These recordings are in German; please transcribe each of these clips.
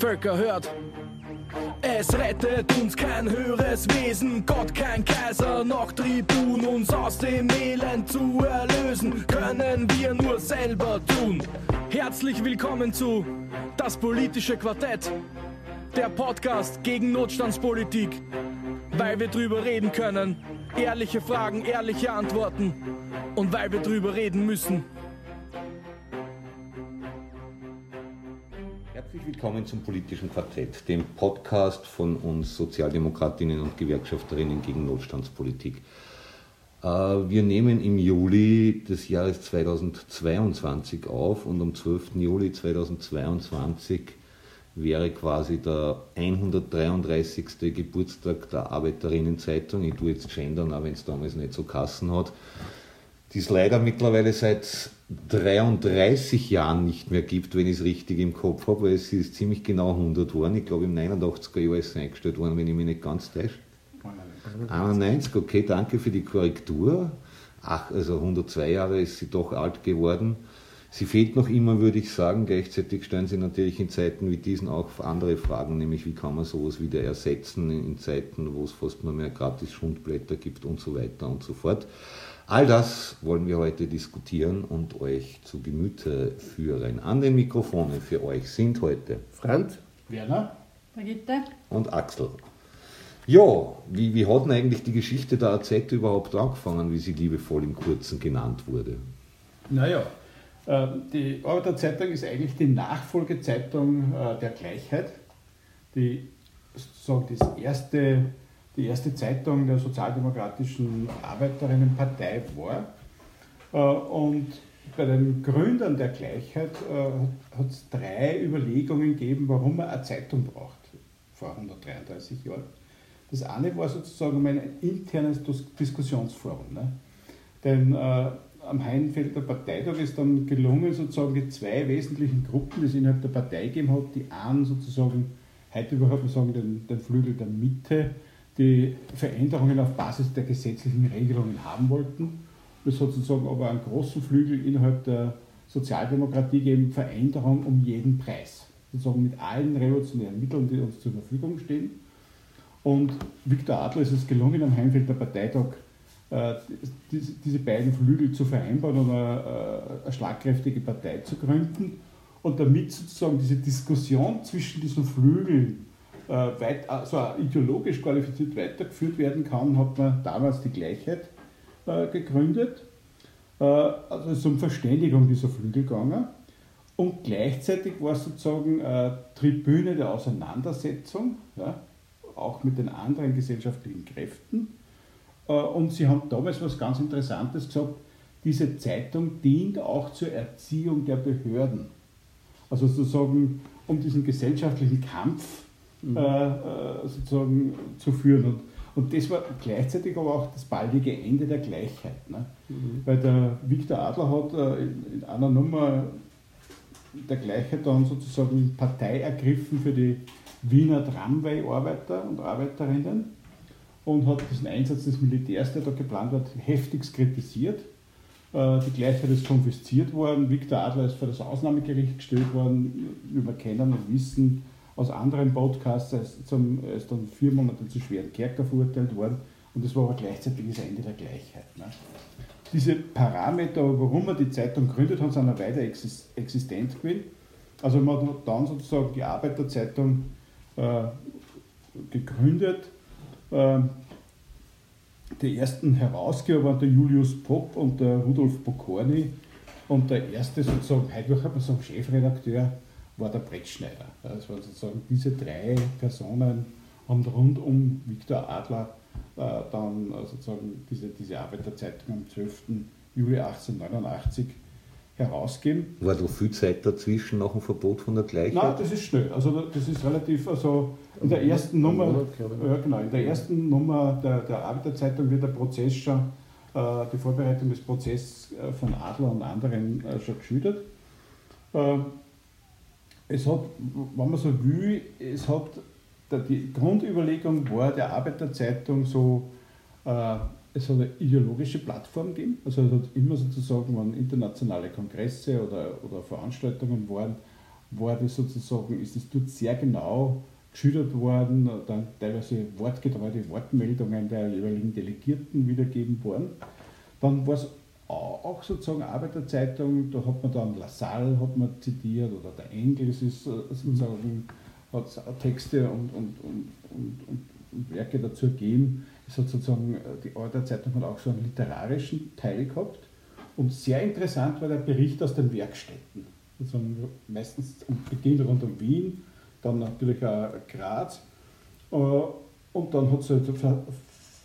Völker hört. Es rettet uns kein höheres Wesen, Gott kein Kaiser, noch Tribun, uns aus dem Elend zu erlösen, können wir nur selber tun. Herzlich willkommen zu Das politische Quartett, der Podcast gegen Notstandspolitik, weil wir drüber reden können, ehrliche Fragen, ehrliche Antworten und weil wir drüber reden müssen. Herzlich willkommen zum politischen Quartett, dem Podcast von uns Sozialdemokratinnen und Gewerkschafterinnen gegen Notstandspolitik. Äh, wir nehmen im Juli des Jahres 2022 auf und am 12. Juli 2022 wäre quasi der 133. Geburtstag der Arbeiterinnenzeitung. Ich tue jetzt gendern, auch wenn es damals nicht so Kassen hat. Die es leider mittlerweile seit 33 Jahren nicht mehr gibt, wenn ich es richtig im Kopf habe, weil es ist ziemlich genau 100 worden. Ich glaube, im 89er Jahr ist es eingestellt worden, wenn ich mich nicht ganz täusche. 91, okay, danke für die Korrektur. Ach, also 102 Jahre ist sie doch alt geworden. Sie fehlt noch immer, würde ich sagen. Gleichzeitig stellen sie natürlich in Zeiten wie diesen auch andere Fragen, nämlich wie kann man sowas wieder ersetzen in Zeiten, wo es fast nur mehr gratis Schundblätter gibt und so weiter und so fort. All das wollen wir heute diskutieren und euch zu Gemüte führen. An den Mikrofonen für euch sind heute Franz, Werner, Brigitte und Axel. Ja, wie, wie hat denn eigentlich die Geschichte der AZ überhaupt angefangen, wie sie liebevoll im Kurzen genannt wurde? naja, äh, die Arbeiterzeitung ist eigentlich die Nachfolgezeitung äh, der Gleichheit, die sozusagen das erste, die erste Zeitung der Sozialdemokratischen Arbeiterinnenpartei war. Äh, Und bei den Gründern der Gleichheit hat es drei Überlegungen gegeben, warum man eine Zeitung braucht, vor 133 Jahren. Das eine war sozusagen ein internes Dis- Diskussionsforum. Ne? Denn äh, am Heinfelder Parteitag ist dann gelungen, sozusagen die zwei wesentlichen Gruppen, die es innerhalb der Partei gegeben hat, die einen sozusagen, heute überhaupt man sagen, den, den Flügel der Mitte, die Veränderungen auf Basis der gesetzlichen Regelungen haben wollten. Es hat sozusagen aber einen großen Flügel innerhalb der Sozialdemokratie gegeben, Veränderung um jeden Preis. Sozusagen mit allen revolutionären Mitteln, die uns zur Verfügung stehen. Und Viktor Adler ist es gelungen, am Heimfelder Parteitag diese, diese beiden Flügel zu vereinbaren und eine, äh, eine schlagkräftige Partei zu gründen. Und damit sozusagen diese Diskussion zwischen diesen Flügeln äh, weit, also ideologisch qualifiziert weitergeführt werden kann, hat man damals die Gleichheit äh, gegründet. Äh, also es ist um Verständigung dieser Flügel gegangen. Und gleichzeitig war es sozusagen äh, Tribüne der Auseinandersetzung, ja, auch mit den anderen gesellschaftlichen Kräften. Äh, Und sie haben damals was ganz Interessantes gesagt, diese Zeitung dient auch zur Erziehung der Behörden. Also sozusagen, um diesen gesellschaftlichen Kampf äh, äh, sozusagen zu führen. Und, und das war gleichzeitig aber auch das baldige Ende der Gleichheit. Ne? Weil der Viktor Adler hat äh, in, in einer Nummer der Gleichheit dann sozusagen Partei ergriffen für die Wiener Tramway-Arbeiter und Arbeiterinnen und hat diesen Einsatz des Militärs, der da geplant wird, heftigst kritisiert. Äh, Die Gleichheit ist konfisziert worden, Viktor Adler ist vor das Ausnahmegericht gestellt worden. Wir kennen und wissen aus anderen Podcasts, er ist, dann vier Monate zu schweren Kerker verurteilt worden und das war aber gleichzeitig das Ende der Gleichheit. Ne? Diese Parameter, warum man die Zeitung gründet hat, sind auch weiter exis- existent gewesen. Also man hat dann sozusagen die Arbeiterzeitung äh, gegründet. Ähm, die ersten Herausgeber waren der Julius Popp und der Rudolf Pokorny. Und der erste sozusagen, heute kann man sagen, Chefredakteur war der Brettschneider. Das waren sozusagen diese drei Personen, haben rund um Viktor Adler äh, dann äh, sozusagen diese, diese Arbeiterzeitung am 12. Juli 1889 herausgeben. War da viel Zeit dazwischen nach dem Verbot von der Gleichheit? Nein, das ist schnell. Also das ist relativ, also in der ersten Nummer, ja, genau, in der ersten Nummer der, der Arbeiterzeitung wird der Prozess schon, äh, die Vorbereitung des Prozesses äh, von Adler und anderen äh, schon geschildert. Äh, es hat, wenn man so will, es hat, die Grundüberlegung war der Arbeiterzeitung so äh, es hat eine ideologische Plattform gegeben. Also es hat immer sozusagen, wenn internationale Kongresse oder, oder Veranstaltungen waren, war das sozusagen, ist es dort sehr genau geschildert worden, dann teilweise wortgetreue Wortmeldungen der jeweiligen Delegierten wiedergegeben worden. Dann war es auch sozusagen Arbeiterzeitung, da hat man dann Lassalle hat man zitiert oder der Engels ist äh, sozusagen, hat Texte und, und, und, und, Werke dazu gegeben. Es hat sozusagen, äh, die Arbeiterzeitung hat auch so einen literarischen Teil gehabt. Und sehr interessant war der Bericht aus den Werkstätten. Also meistens beginnt rund um Wien, dann natürlich auch Graz. Äh, und dann hat es halt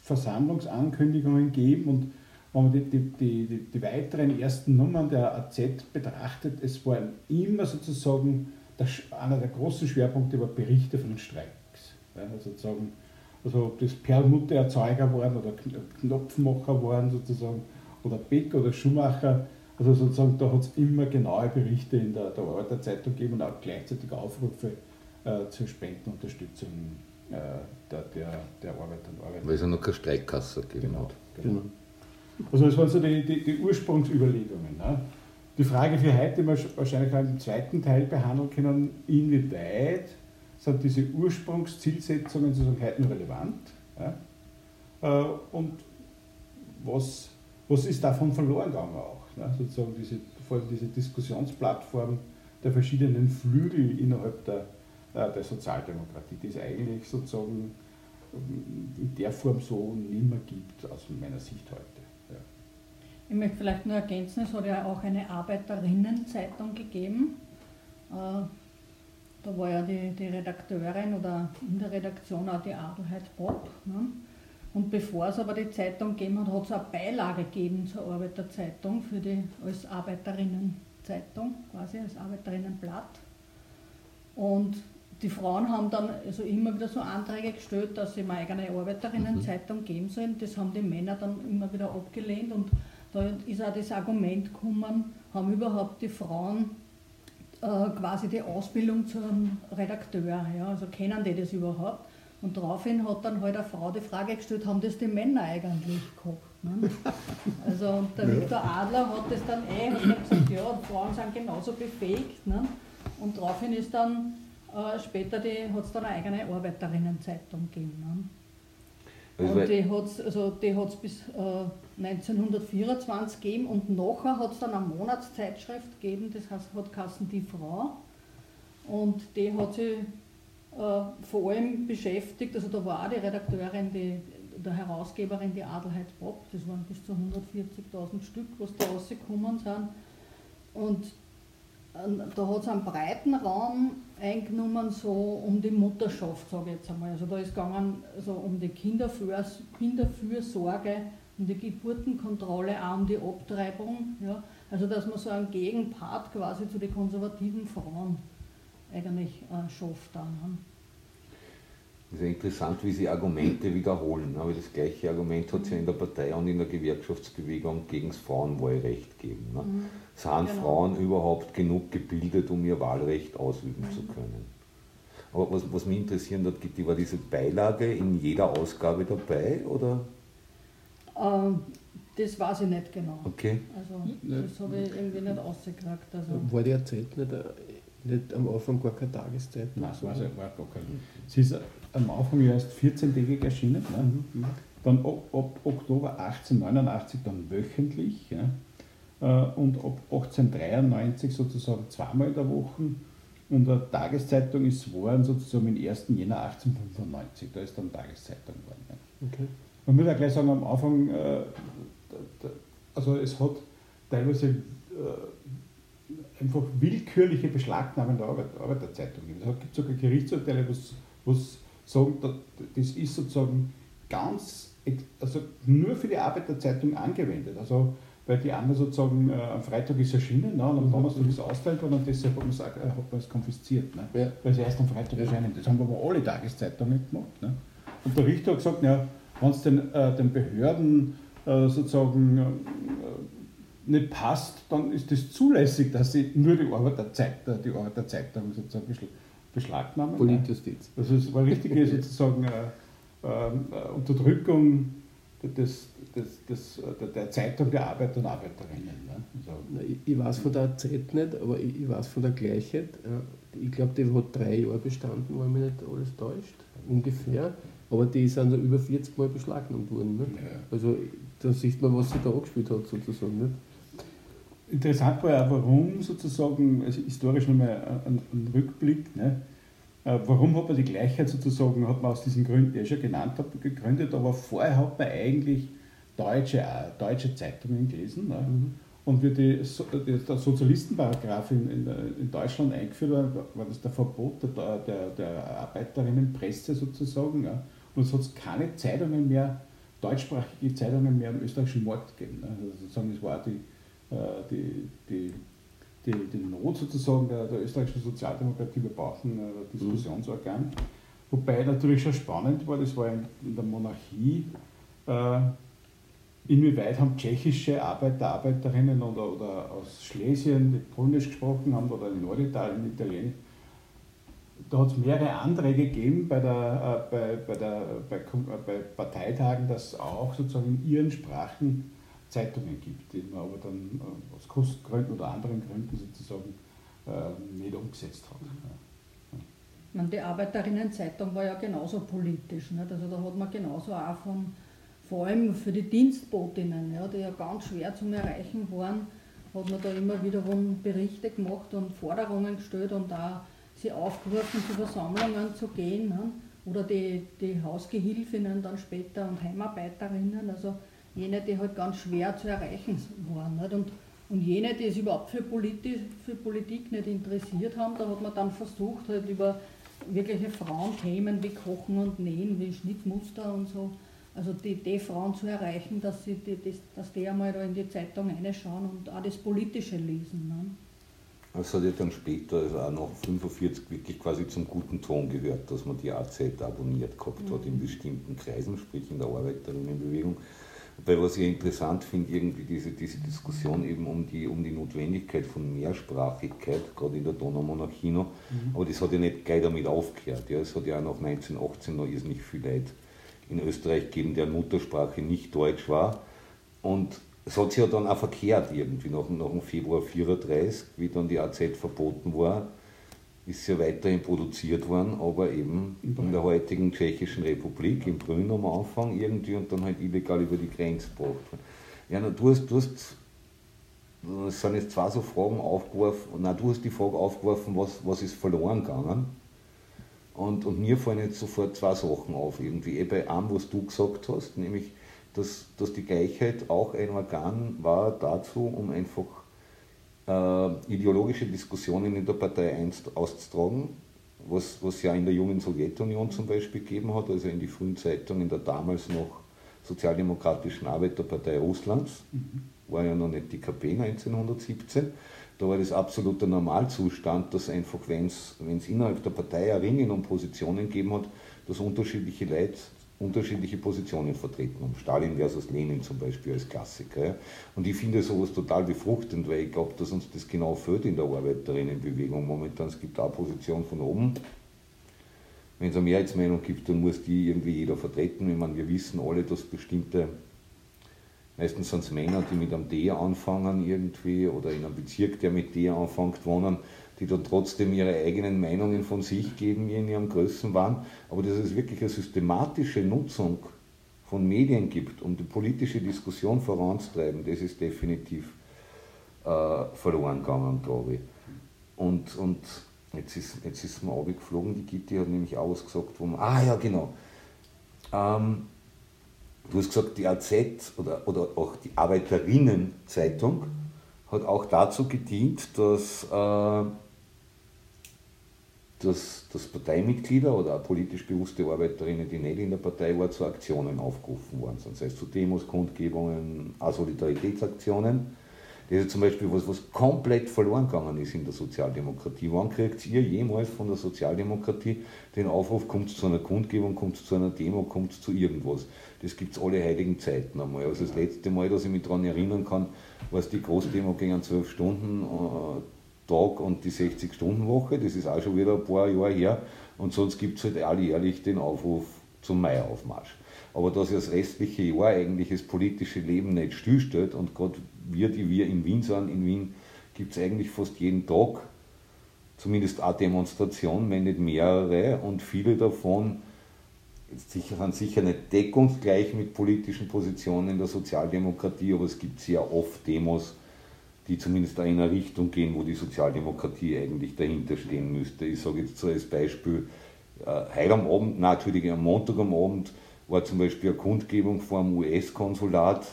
Versammlungsankündigungen gegeben und wenn man die, die, die, die, weiteren ersten Nummern der AZ betrachtet, es waren immer sozusagen der, einer der großen Schwerpunkte war Berichte von den Streiks. Ja, sozusagen, also ob das Perlmuttererzeuger waren oder Knopfmacher waren sozusagen oder Bäcker oder Schuhmacher, also sozusagen da hat es immer genaue Berichte in der, der Arbeiterzeitung gegeben und auch gleichzeitig Aufrufe äh, zur Spendenunterstützung äh, der, der, der Arbeiter und Arbeiter. Weil es ja noch keine Streikkasse gegeben genau, hat. Genau. Also das waren so die, die, die Ursprungsüberlegungen. Ne? Die Frage für heute, die wir wahrscheinlich auch im zweiten Teil behandeln können, inwieweit sind diese Ursprungszielsetzungen sozusagen heute noch relevant? Ja? Äh, und was, was ist davon verloren gegangen auch? Ne? Sozusagen diese, vor allem diese Diskussionsplattform der verschiedenen Flügel innerhalb der, der Sozialdemokratie, die es eigentlich sozusagen in der Form so nicht mehr gibt, aus meiner Sicht heute. Ich möchte vielleicht nur ergänzen, es hat ja auch eine Arbeiterinnenzeitung gegeben. Äh, da war ja die, die Redakteurin oder in der Redaktion auch die Adelheid Bob. Ne? Und bevor es aber die Zeitung gegeben hat, hat es eine Beilage gegeben zur Arbeiterzeitung für die, als Arbeiterinnenzeitung, quasi als Arbeiterinnenblatt. Und die Frauen haben dann also immer wieder so Anträge gestellt, dass sie eine eigene Arbeiterinnenzeitung geben sollen. Das haben die Männer dann immer wieder abgelehnt und da ist auch das Argument gekommen, haben überhaupt die Frauen äh, quasi die Ausbildung zum Redakteur, ja, also kennen die das überhaupt? Und daraufhin hat dann halt eine Frau die Frage gestellt, haben das die Männer eigentlich gehabt? Ne? Also der Viktor Adler hat das dann eh, hat dann gesagt, ja, Frauen sind genauso befähigt. Ne? Und daraufhin ist dann äh, später hat es dann eine eigene Arbeiterinnenzeitung gegeben. Ne? Und die hat es also bis äh, 1924 gegeben und nachher hat es dann eine Monatszeitschrift gegeben, das heißt, hat Kassen die Frau. Und die hat sich äh, vor allem beschäftigt, also da war auch die Redakteurin, die, der Herausgeberin, die Adelheid Bob, das waren bis zu 140.000 Stück, was da rausgekommen sind. Und da hat es einen breiten Raum eingenommen, so um die Mutterschaft, sage ich jetzt einmal. Also da ist gegangen so um die Kinderfürs Kinderfürsorge, um die Geburtenkontrolle, auch um die Abtreibung. Ja. Also dass man so einen Gegenpart quasi zu den konservativen Frauen eigentlich äh, schafft dann. Ne. Es ist ja interessant, wie sie Argumente wiederholen. Aber das gleiche Argument hat es ja in der Partei und in der Gewerkschaftsbewegung gegen das Frauenwahlrecht gegeben. Ne? Mhm. Sind genau. Frauen überhaupt genug gebildet, um ihr Wahlrecht ausüben mhm. zu können? Aber was, was mich interessieren hat, gibt, war diese Beilage in jeder Ausgabe dabei? Oder? Ähm, das weiß ich nicht genau. Okay. Also, das habe ich irgendwie nicht ausgekriegt. Also. War die erzählt nicht, äh, nicht am Anfang gar keine Tageszeit? Nein, es war, war gar keine. Sie ist am Anfang erst 14-tägig erschienen, ne? Mhm, dann ab, Oktober 1889 dann wöchentlich ja? Äh, und ab 1893 sozusagen zweimal in der Woche. Und eine Tageszeitung ist geworden sozusagen im 1. Jänner 1895, da ist dann Tageszeitung geworden. Ja? Okay. Man muss ja gleich sagen, am Anfang, äh, also es hat teilweise äh, einfach willkürliche Beschlagnahmen der Arbeit, Arbeiterzeitung gegeben. Es gibt sogar Gerichtsurteile, was sagen, das ist sozusagen ganz, also nur für die Arbeiterzeitung angewendet. Also, weil die andere sozusagen äh, am Freitag ist erschienen ne, und am. Donnerstag ist austeilt worden und deshalb hat man es, äh, hat man es konfisziert. Ne, ja. Weil sie erst am Freitag erscheinen. Das haben aber alle Tageszeitungen gemacht. Ne. Und der Richter hat gesagt, ja, wenn es den, äh, den Behörden äh, sozusagen äh, nicht passt, dann ist es das zulässig, dass sie nur die Arbeiterzeitung, die Arbeiterzeitung sozusagen beschlagnahmen. Politjustiz. Also es war richtige sozusagen äh, äh, Unterdrückung des, des, des, der Zeitung der Arbeiter und Arbeiterinnen. Ne? Also ich, ich, weiß von der AZ nicht, aber ich, ich weiß von der Gleichheit. Ich glaube, die hat drei Jahre bestanden, wenn mich nicht alles täuscht, ungefähr. Aber die sind so über 40 Mal beschlagnahmt worden. Nicht? Ja. Also da sieht man, was sie da angespielt hat, sozusagen. Nicht? Interessant war ja, warum sozusagen, also historisch nochmal ein, ein Rückblick, ne? Äh, warum hat man die Gleichheit sozusagen, hat man aus diesen Gründen, die ich schon genannt habe, gegründet, aber vorher hat man eigentlich deutsche, äh, deutsche Zeitungen gelesen. Ne? Mhm. Und wie die, der Sozialistenparagraf in, in, in, Deutschland eingeführt war, war das der Verbot der, der, der Arbeiterinnenpresse sozusagen. Ja? Und es hat keine Zeitungen mehr, deutschsprachige Zeitungen mehr im österreichischen Markt gegeben. Ne? Also sozusagen, es war die, die, die die, die Not sozusagen der, der österreichischen Sozialdemokratie, wir brauchen ein Diskussionsorgan. Mhm. Wobei natürlich schon spannend war, das war in, in der Monarchie, äh, inwieweit haben tschechische Arbeiter, Arbeiterinnen oder, oder aus Schlesien, die Polnisch gesprochen haben, oder in Norditalien, Italienisch, da hat es mehrere Anträge gegeben bei, der, äh, bei, bei, der, bei, bei Parteitagen, dass auch sozusagen in ihren Sprachen Zeitungen gibt, die man aber dann äh, aus Kostengründen oder anderen Gründen sozusagen äh, nicht umgesetzt hat. Ja. Man, die Arbeiterinnenzeitung war ja genauso politisch. Nicht? Also da hat man genauso auch von, vor allem für die Dienstbotinnen, ja, die ja ganz schwer zu erreichen waren, hat man da immer wiederum Berichte gemacht und Forderungen gestellt und da sie aufgerufen, zu Versammlungen zu gehen. Ne? Oder die, die Hausgehilfinnen dann später und Heimarbeiterinnen. Also jene, die halt ganz schwer zu erreichen waren. Nicht? Und, und jene, die es überhaupt für, Politi für Politik nicht interessiert haben, da hat man dann versucht, halt über wirkliche Frauenthemen wie Kochen und Nähen, wie Schnittmuster und so, also die, die Frauen zu erreichen, dass, sie die, das, dass die einmal da in die Zeitung reinschauen und auch das Politische lesen. Ne? Es hat ja dann später, also auch nach 45 wirklich quasi zum guten Ton gehört, dass man die AZ abonniert gehabt mhm. hat in bestimmten Kreisen, sprich in der Arbeiterinnenbewegung. Weil was ich interessant finde, irgendwie diese, diese Diskussion eben um die, um die Notwendigkeit von Mehrsprachigkeit, gerade in der Donaumonarchie noch, mhm. aber das hat ja nicht gleich damit aufgehört. Ja. Es hat ja auch nach 1918 noch irrsinnig viel Leute in Österreich gegeben, deren Muttersprache nicht Deutsch war. Und es hat sich ja dann auch verkehrt irgendwie nach, nach dem Februar 1934, wie dann die AZ verboten war ist ja weiterhin produziert worden, aber eben in der heutigen Tschechischen Republik, in Brünn am Anfang irgendwie und dann halt illegal über die Grenze gebracht worden. Ja, na, du hast, du hast, es sind jetzt zwei so Fragen aufgeworfen, na, du hast die Frage aufgeworfen, was, was ist verloren gegangen? Und, und mir fallen jetzt sofort zwei Sachen auf, irgendwie, eh bei einem, was du gesagt hast, nämlich, dass, dass die Gleichheit auch ein Organ war dazu, um einfach äh, ideologische Diskussionen in der Partei einst auszutragen, was, was ja in der jungen Sowjetunion zum Beispiel gegeben hat, also in die frühen Zeitungen der damals noch Sozialdemokratischen Arbeiterpartei Russlands, mhm. war ja noch nicht die KP 1917. Da war das absoluter Normalzustand, dass einfach, wenn es innerhalb der Partei ein Ringen um Positionen gegeben hat, dass unterschiedliche Leute unterschiedliche Positionen vertreten haben. Stalin versus Lenin zum Beispiel als Klassiker. Und ich finde sowas total befruchtend, weil ich glaube, dass uns das genau fehlt in der Arbeiterinnenbewegung momentan. Es gibt auch Position von oben. Wenn es eine Mehrheitsmeinung gibt, dann muss die irgendwie jeder vertreten. Ich meine, wir wissen alle, dass bestimmte, meistens sind es Männer, die mit einem D anfangen irgendwie oder in einem Bezirk, der mit D anfängt, wohnen die dann trotzdem ihre eigenen Meinungen von sich geben in ihrem Größenwahn. Aber dass es wirklich eine systematische Nutzung von Medien gibt, um die politische Diskussion voranzutreiben, das ist definitiv äh, verloren gegangen, glaube ich. Und, und jetzt, ist, jetzt ist mir geflogen, die Gitti hat nämlich auch was gesagt, wo man, ah ja, genau. Ähm, du hast gesagt, die AZ oder, oder auch die Arbeiterinnenzeitung hat auch dazu gedient, dass äh, dass, dass Parteimitglieder oder politisch bewusste Arbeiterinnen, die nicht in der Partei waren, zu Aktionen aufgerufen worden sind. Das heißt zu Demos, Kundgebungen, auch Solidaritätsaktionen. Das ist zum Beispiel was, was komplett verloren gegangen ist in der Sozialdemokratie. Wann kriegt ihr jemals von der Sozialdemokratie den Aufruf, kommt zu einer Kundgebung, kommt zu einer Demo, kommt zu irgendwas? Das gibt es alle heiligen Zeiten einmal. Also das letzte Mal, dass ich mich daran erinnern kann, war es die Großdemo gegen zwölf Stunden. Tag und die 60-Stunden-Woche, das ist auch schon wieder ein paar Jahre her. Und sonst gibt es halt alljährlich den Aufruf zum Maiaufmarsch. aber dass das restliche Jahr eigentlich das politische Leben nicht stillstellt und gerade wir, die wir in Wien sind, in Wien gibt es eigentlich fast jeden Tag zumindest eine Demonstration, wenn nicht mehrere und viele davon sind sicher nicht deckungsgleich mit politischen Positionen in der Sozialdemokratie, aber es gibt sehr oft Demos, die zumindest in eine Richtung gehen, wo die Sozialdemokratie eigentlich dahinter stehen müsste. Ich sage jetzt so als Beispiel, äh, heute am Abend, Entschuldigung, am Montag am Abend war zum Beispiel eine Kundgebung vor dem US-Konsulat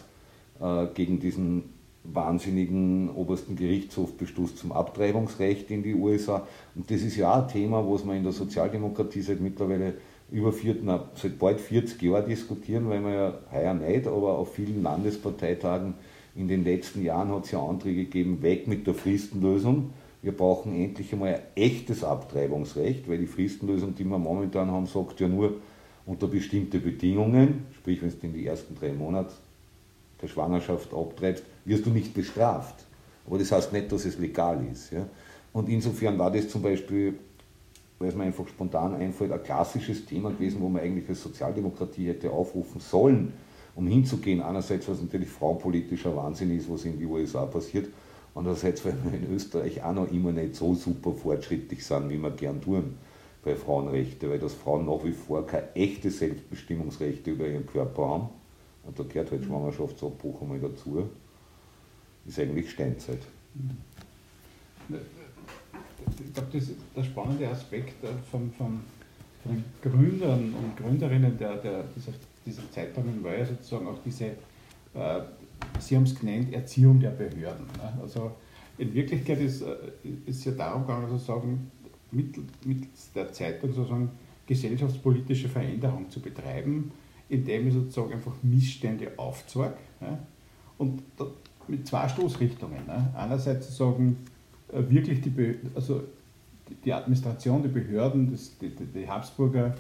äh, gegen diesen wahnsinnigen obersten Gerichtshofbeschluss zum Abtreibungsrecht in die USA. Und das ist ja auch ein Thema, was man in der Sozialdemokratie seit mittlerweile über vier, na, seit bald 40 Jahren diskutieren, weil man ja heuer nicht, aber auf vielen Landesparteitagen in den letzten Jahren hat es ja Anträge gegeben, weg mit der Fristenlösung. Wir brauchen endlich einmal ein echtes Abtreibungsrecht, weil die Fristenlösung, die wir momentan haben, sagt ja nur unter bestimmte Bedingungen, sprich wenn du in die ersten drei Monate der Schwangerschaft abtreibst, wirst du nicht bestraft. Aber das heißt nicht, dass es legal ist. Ja? Und insofern war das zum Beispiel, weil es mir einfach spontan einfällt, ein klassisches Thema gewesen, wo man eigentlich als Sozialdemokratie hätte aufrufen sollen, um hinzugehen. Einerseits, was natürlich frauenpolitischer Wahnsinn ist, was in den USA passiert. Andererseits, weil wir in Österreich auch noch immer nicht so super fortschrittlich sind, wie wir gern tun bei Frauenrechten, weil das Frauen nach wie vor keine echte Selbstbestimmungsrechte über ihren Körper haben. Und da gehört halt Schwangerschaftsabbruch einmal dazu. Ist eigentlich Steinzeit. Ich glaube, das, der spannende Aspekt von, von, von den Gründern und Gründerinnen der, der, dieser, dieser Zeitungen war ja sozusagen auch diese, äh, Sie haben es genannt, Erziehung der Behörden. Ne? Also in Wirklichkeit ist es äh, ja darum gegangen, sozusagen mittels der Zeitung sozusagen gesellschaftspolitische Veränderung zu betreiben, indem ich sozusagen einfach Missstände aufzeige. Ja? Und mit zwei Stoßrichtungen. Ne? Einerseits sozusagen äh, wirklich die, Be also die Administration, die Behörden, das, die, die, Habsburger,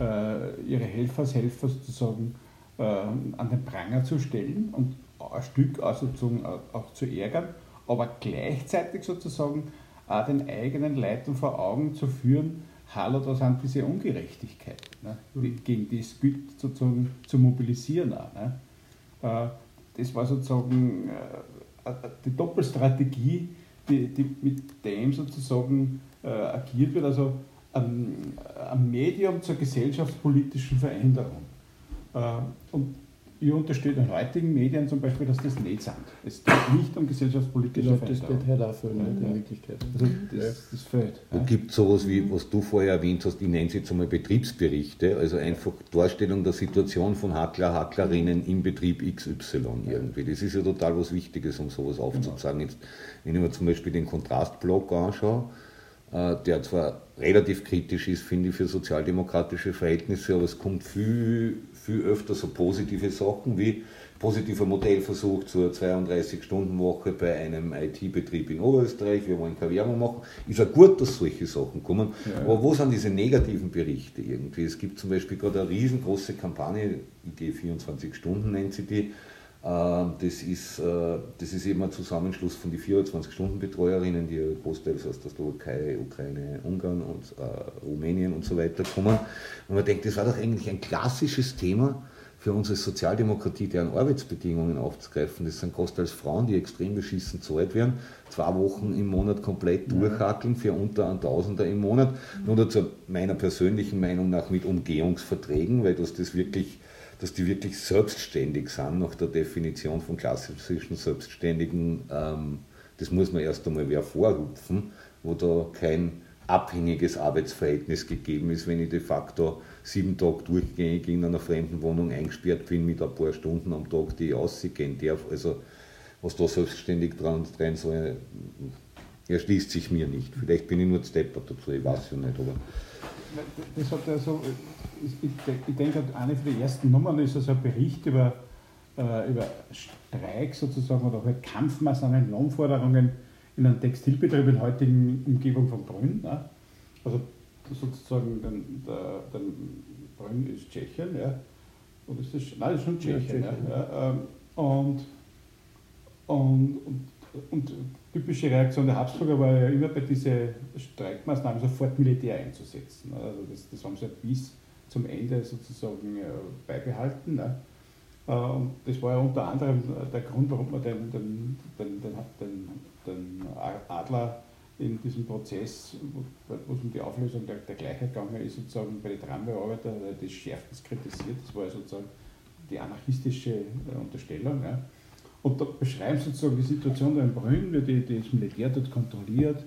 äh, ihre Helfershelfer sozusagen äh, an den Pranger zu stellen und ein Stück auch, sozusagen auch zu ärgern, aber gleichzeitig sozusagen auch den eigenen Leuten vor Augen zu führen, hallo, da sind diese Ungerechtigkeiten, ne, mhm. gegen die es gilt sozusagen zu mobilisieren. Auch, ne. Äh, das war sozusagen äh, die Doppelstrategie, die, die mit dem sozusagen äh, agiert wird, also ein, ein Medium zur gesellschaftspolitischen Veränderung. Und ich unterstelle den heutigen Medien zum Beispiel, dass das nicht sind. Es geht nicht um gesellschaftspolitische genau, Das wird halt auch fehlen ja, in Wirklichkeit. Also das, das fehlt. Ja. gibt sowas wie, was du vorher erwähnt hast, ich nenne es jetzt einmal Betriebsberichte, also einfach Darstellung der Situation von Hackler, Hacklerinnen im Betrieb XY irgendwie. Das ist ja total was Wichtiges, um sowas aufzuzeigen. Jetzt, wenn ich mir zum Beispiel den Kontrastblock anschaue, äh, der zwar relativ kritisch ist, finde ich, für sozialdemokratische Verhältnisse, aber es kommt viel, viel öfter so positive Sachen wie positiver Modellversuch zur 32-Stunden-Woche bei einem IT-Betrieb in Oberösterreich, wir wollen keine Werbung machen. Ist ja gut, dass solche Sachen kommen. Ja. Aber wo sind diese negativen Berichte irgendwie? Es gibt zum Beispiel gerade eine riesengroße Kampagne, IG 24 Stunden nennt sie die, das ist, äh, das ist eben ein Zusammenschluss von den 24-Stunden-Betreuerinnen, die großteils aus der Slowakei, Ukraine, Ungarn und äh, Rumänien und so weiter kommen. Und man denkt, das war doch eigentlich ein klassisches Thema für unsere Sozialdemokratie, deren Arbeitsbedingungen aufzugreifen. Das sind großteils Frauen, die extrem beschissen zahlt werden, zwei Wochen im Monat komplett durchhackeln für unter ein Tausender im Monat. Nur dazu meiner persönlichen Meinung nach mit Umgehungsverträgen, weil das das wirklich dass die wirklich selbstständig sind, nach der Definition von klassischen Selbstständigen. Ähm, das muss man erst einmal wer vorrufen, wo da kein abhängiges Arbeitsverhältnis gegeben ist, wenn ich de facto sieben Tage durchgängig in einer fremden Wohnung eingesperrt bin mit ein paar Stunden am Tag, die ich ausgehen darf. Also was da selbstständig dran sein soll, erschließt sich mir nicht. Vielleicht bin ich nur steppert dazu, ich weiß ja nicht. Aber das hat ja so, ich, ich denke, eine der ersten Nummern ist also ein Bericht über, äh, über Streik sozusagen oder halt Kampfmaßnahmen, Lohnforderungen in einem Textilbetrieb in heutigen Umgebung von Brünn. Ne? Also sozusagen den, der, der Brünn ist Tschechien, ja. Oder ist das, nein, das ist schon Tschechien. Ja, Tschechien. Ja, ja, ähm, und, und, und, und typische Reaktion der Habsburger war ja immer bei diesen Streikmaßnahmen sofort Militär einzusetzen. Also das, das haben sie ja bis zum Ende sozusagen äh, beibehalten. Ne? Äh, und das war ja unter anderem der Grund, warum man den, den, den, den, den Adler in diesem Prozess, wo es um die Auflösung der, der Gleichheit gegangen ist, sozusagen bei den Trambearbeiter das schärfstens kritisiert. Das war ja sozusagen die anarchistische Unterstellung. Ja. Und da beschreiben sozusagen die Situation da in Brünn, wie die, das Militär dort kontrolliert,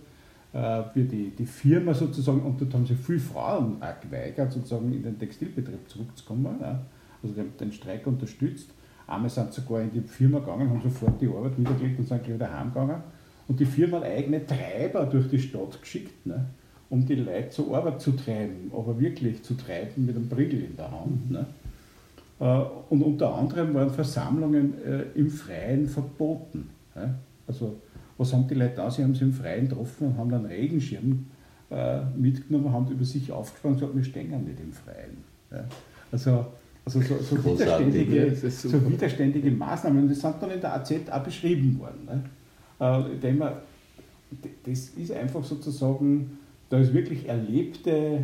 äh, wie die, die Firma sozusagen, und dort haben sich viele Frauen auch geweigert, sozusagen in den Textilbetrieb zurückzukommen, ja, also den, den Streik unterstützt. Einmal sind sogar in die Firma gegangen, haben sofort die Arbeit niedergelegt und sind gleich wieder heimgegangen. Und die Firma hat eigene Treiber durch die Stadt geschickt, ne, um die Leute zur Arbeit zu treiben, aber wirklich zu treiben mit einem Prügel in der Hand. Ne. Äh, und unter anderem waren Versammlungen äh, im Freien verboten. Also, was haben die Leute da? Sie haben sie im Freien getroffen und haben dann Regenschirm äh, mitgenommen, haben über sich aufgespannt und gesagt, wir stehen nicht im Freien. Also, also so, so, widerständige, so widerständige Maßnahmen, und das sind dann in der AZ auch beschrieben worden. Ne? das ist einfach sozusagen, da ist wirklich erlebte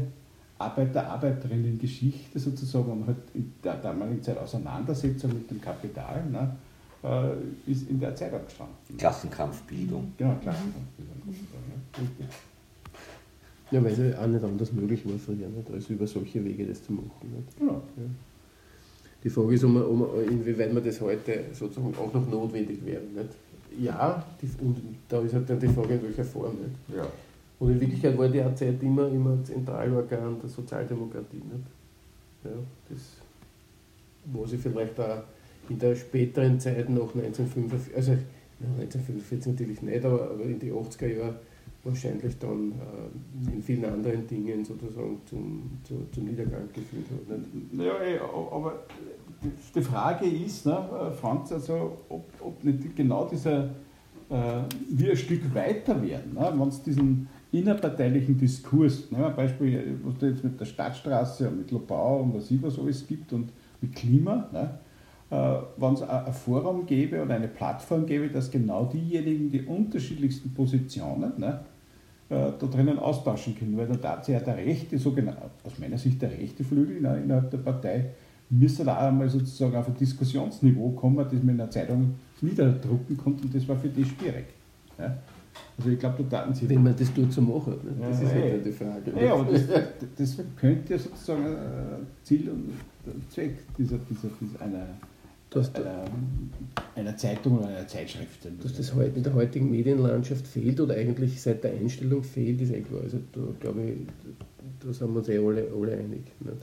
Arbeiter, Arbeiterinnen-Geschichte sozusagen und halt in der damaligen Zeit Auseinandersetzung mit dem Kapital, ne, äh, ist in der Zeit abgestanden. Klassenkampfbildung. Genau, Klassenkampfbildung. Mhm. Ja, weil es auch nicht anders möglich war früher, nicht, als über solche Wege das zu machen. Nicht? Genau. Ja. Die Frage ist, um, um, inwieweit man das heute sozusagen auch noch notwendig wäre. Nicht? Ja, die, und da ist halt dann die Frage, in welcher Form. Nicht? Ja. Und in Wirklichkeit war die AZ immer, immer Zentralorgan der Sozialdemokratie. Nicht? Ja, das, wo sie vielleicht auch in der späteren Zeit nach 1945, also 1945 natürlich nicht, aber, aber in die 80er Jahren wahrscheinlich dann äh, in vielen anderen Dingen sozusagen zum, zu, zum Niedergang geführt hat. Nicht? Ja, eh, aber die Frage ist, ne, Franz, also ob, ob nicht genau dieser, äh, wir ein Stück weiter werden, ne, wenn es diesen innerparteilichen Diskurs, ein Beispiel, was da jetzt mit der Stadtstraße und mit Lobau und was ich was alles gibt und mit Klima, ne, äh, wenn es ein Forum gäbe oder eine Plattform gäbe, dass genau diejenigen die unterschiedlichsten Positionen ne, äh, da drinnen austauschen können, weil da hat sich ja der rechte, sogenannte, aus meiner Sicht der rechte Flügel innerhalb der Partei, müsste da einmal sozusagen auf ein Diskussionsniveau kommen, das man in der Zeitung niederdrucken konnte und das war für die schwierig. Ja. Also ich glaube, da taten sie. Wenn man das tut, so machen. Ne? Das ja, ist halt die Frage. Ja, aber das, das könnte ja sozusagen Ziel und Zweck dieser, dieser, dieser einer, einer, einer, Zeitung oder einer Zeitschrift. Dass das heute in der heutigen Medienlandschaft fehlt oder eigentlich seit der Einstellung fehlt, ist eh klar. Also da glaube ich, da sind wir uns eh alle, alle einig. Nicht?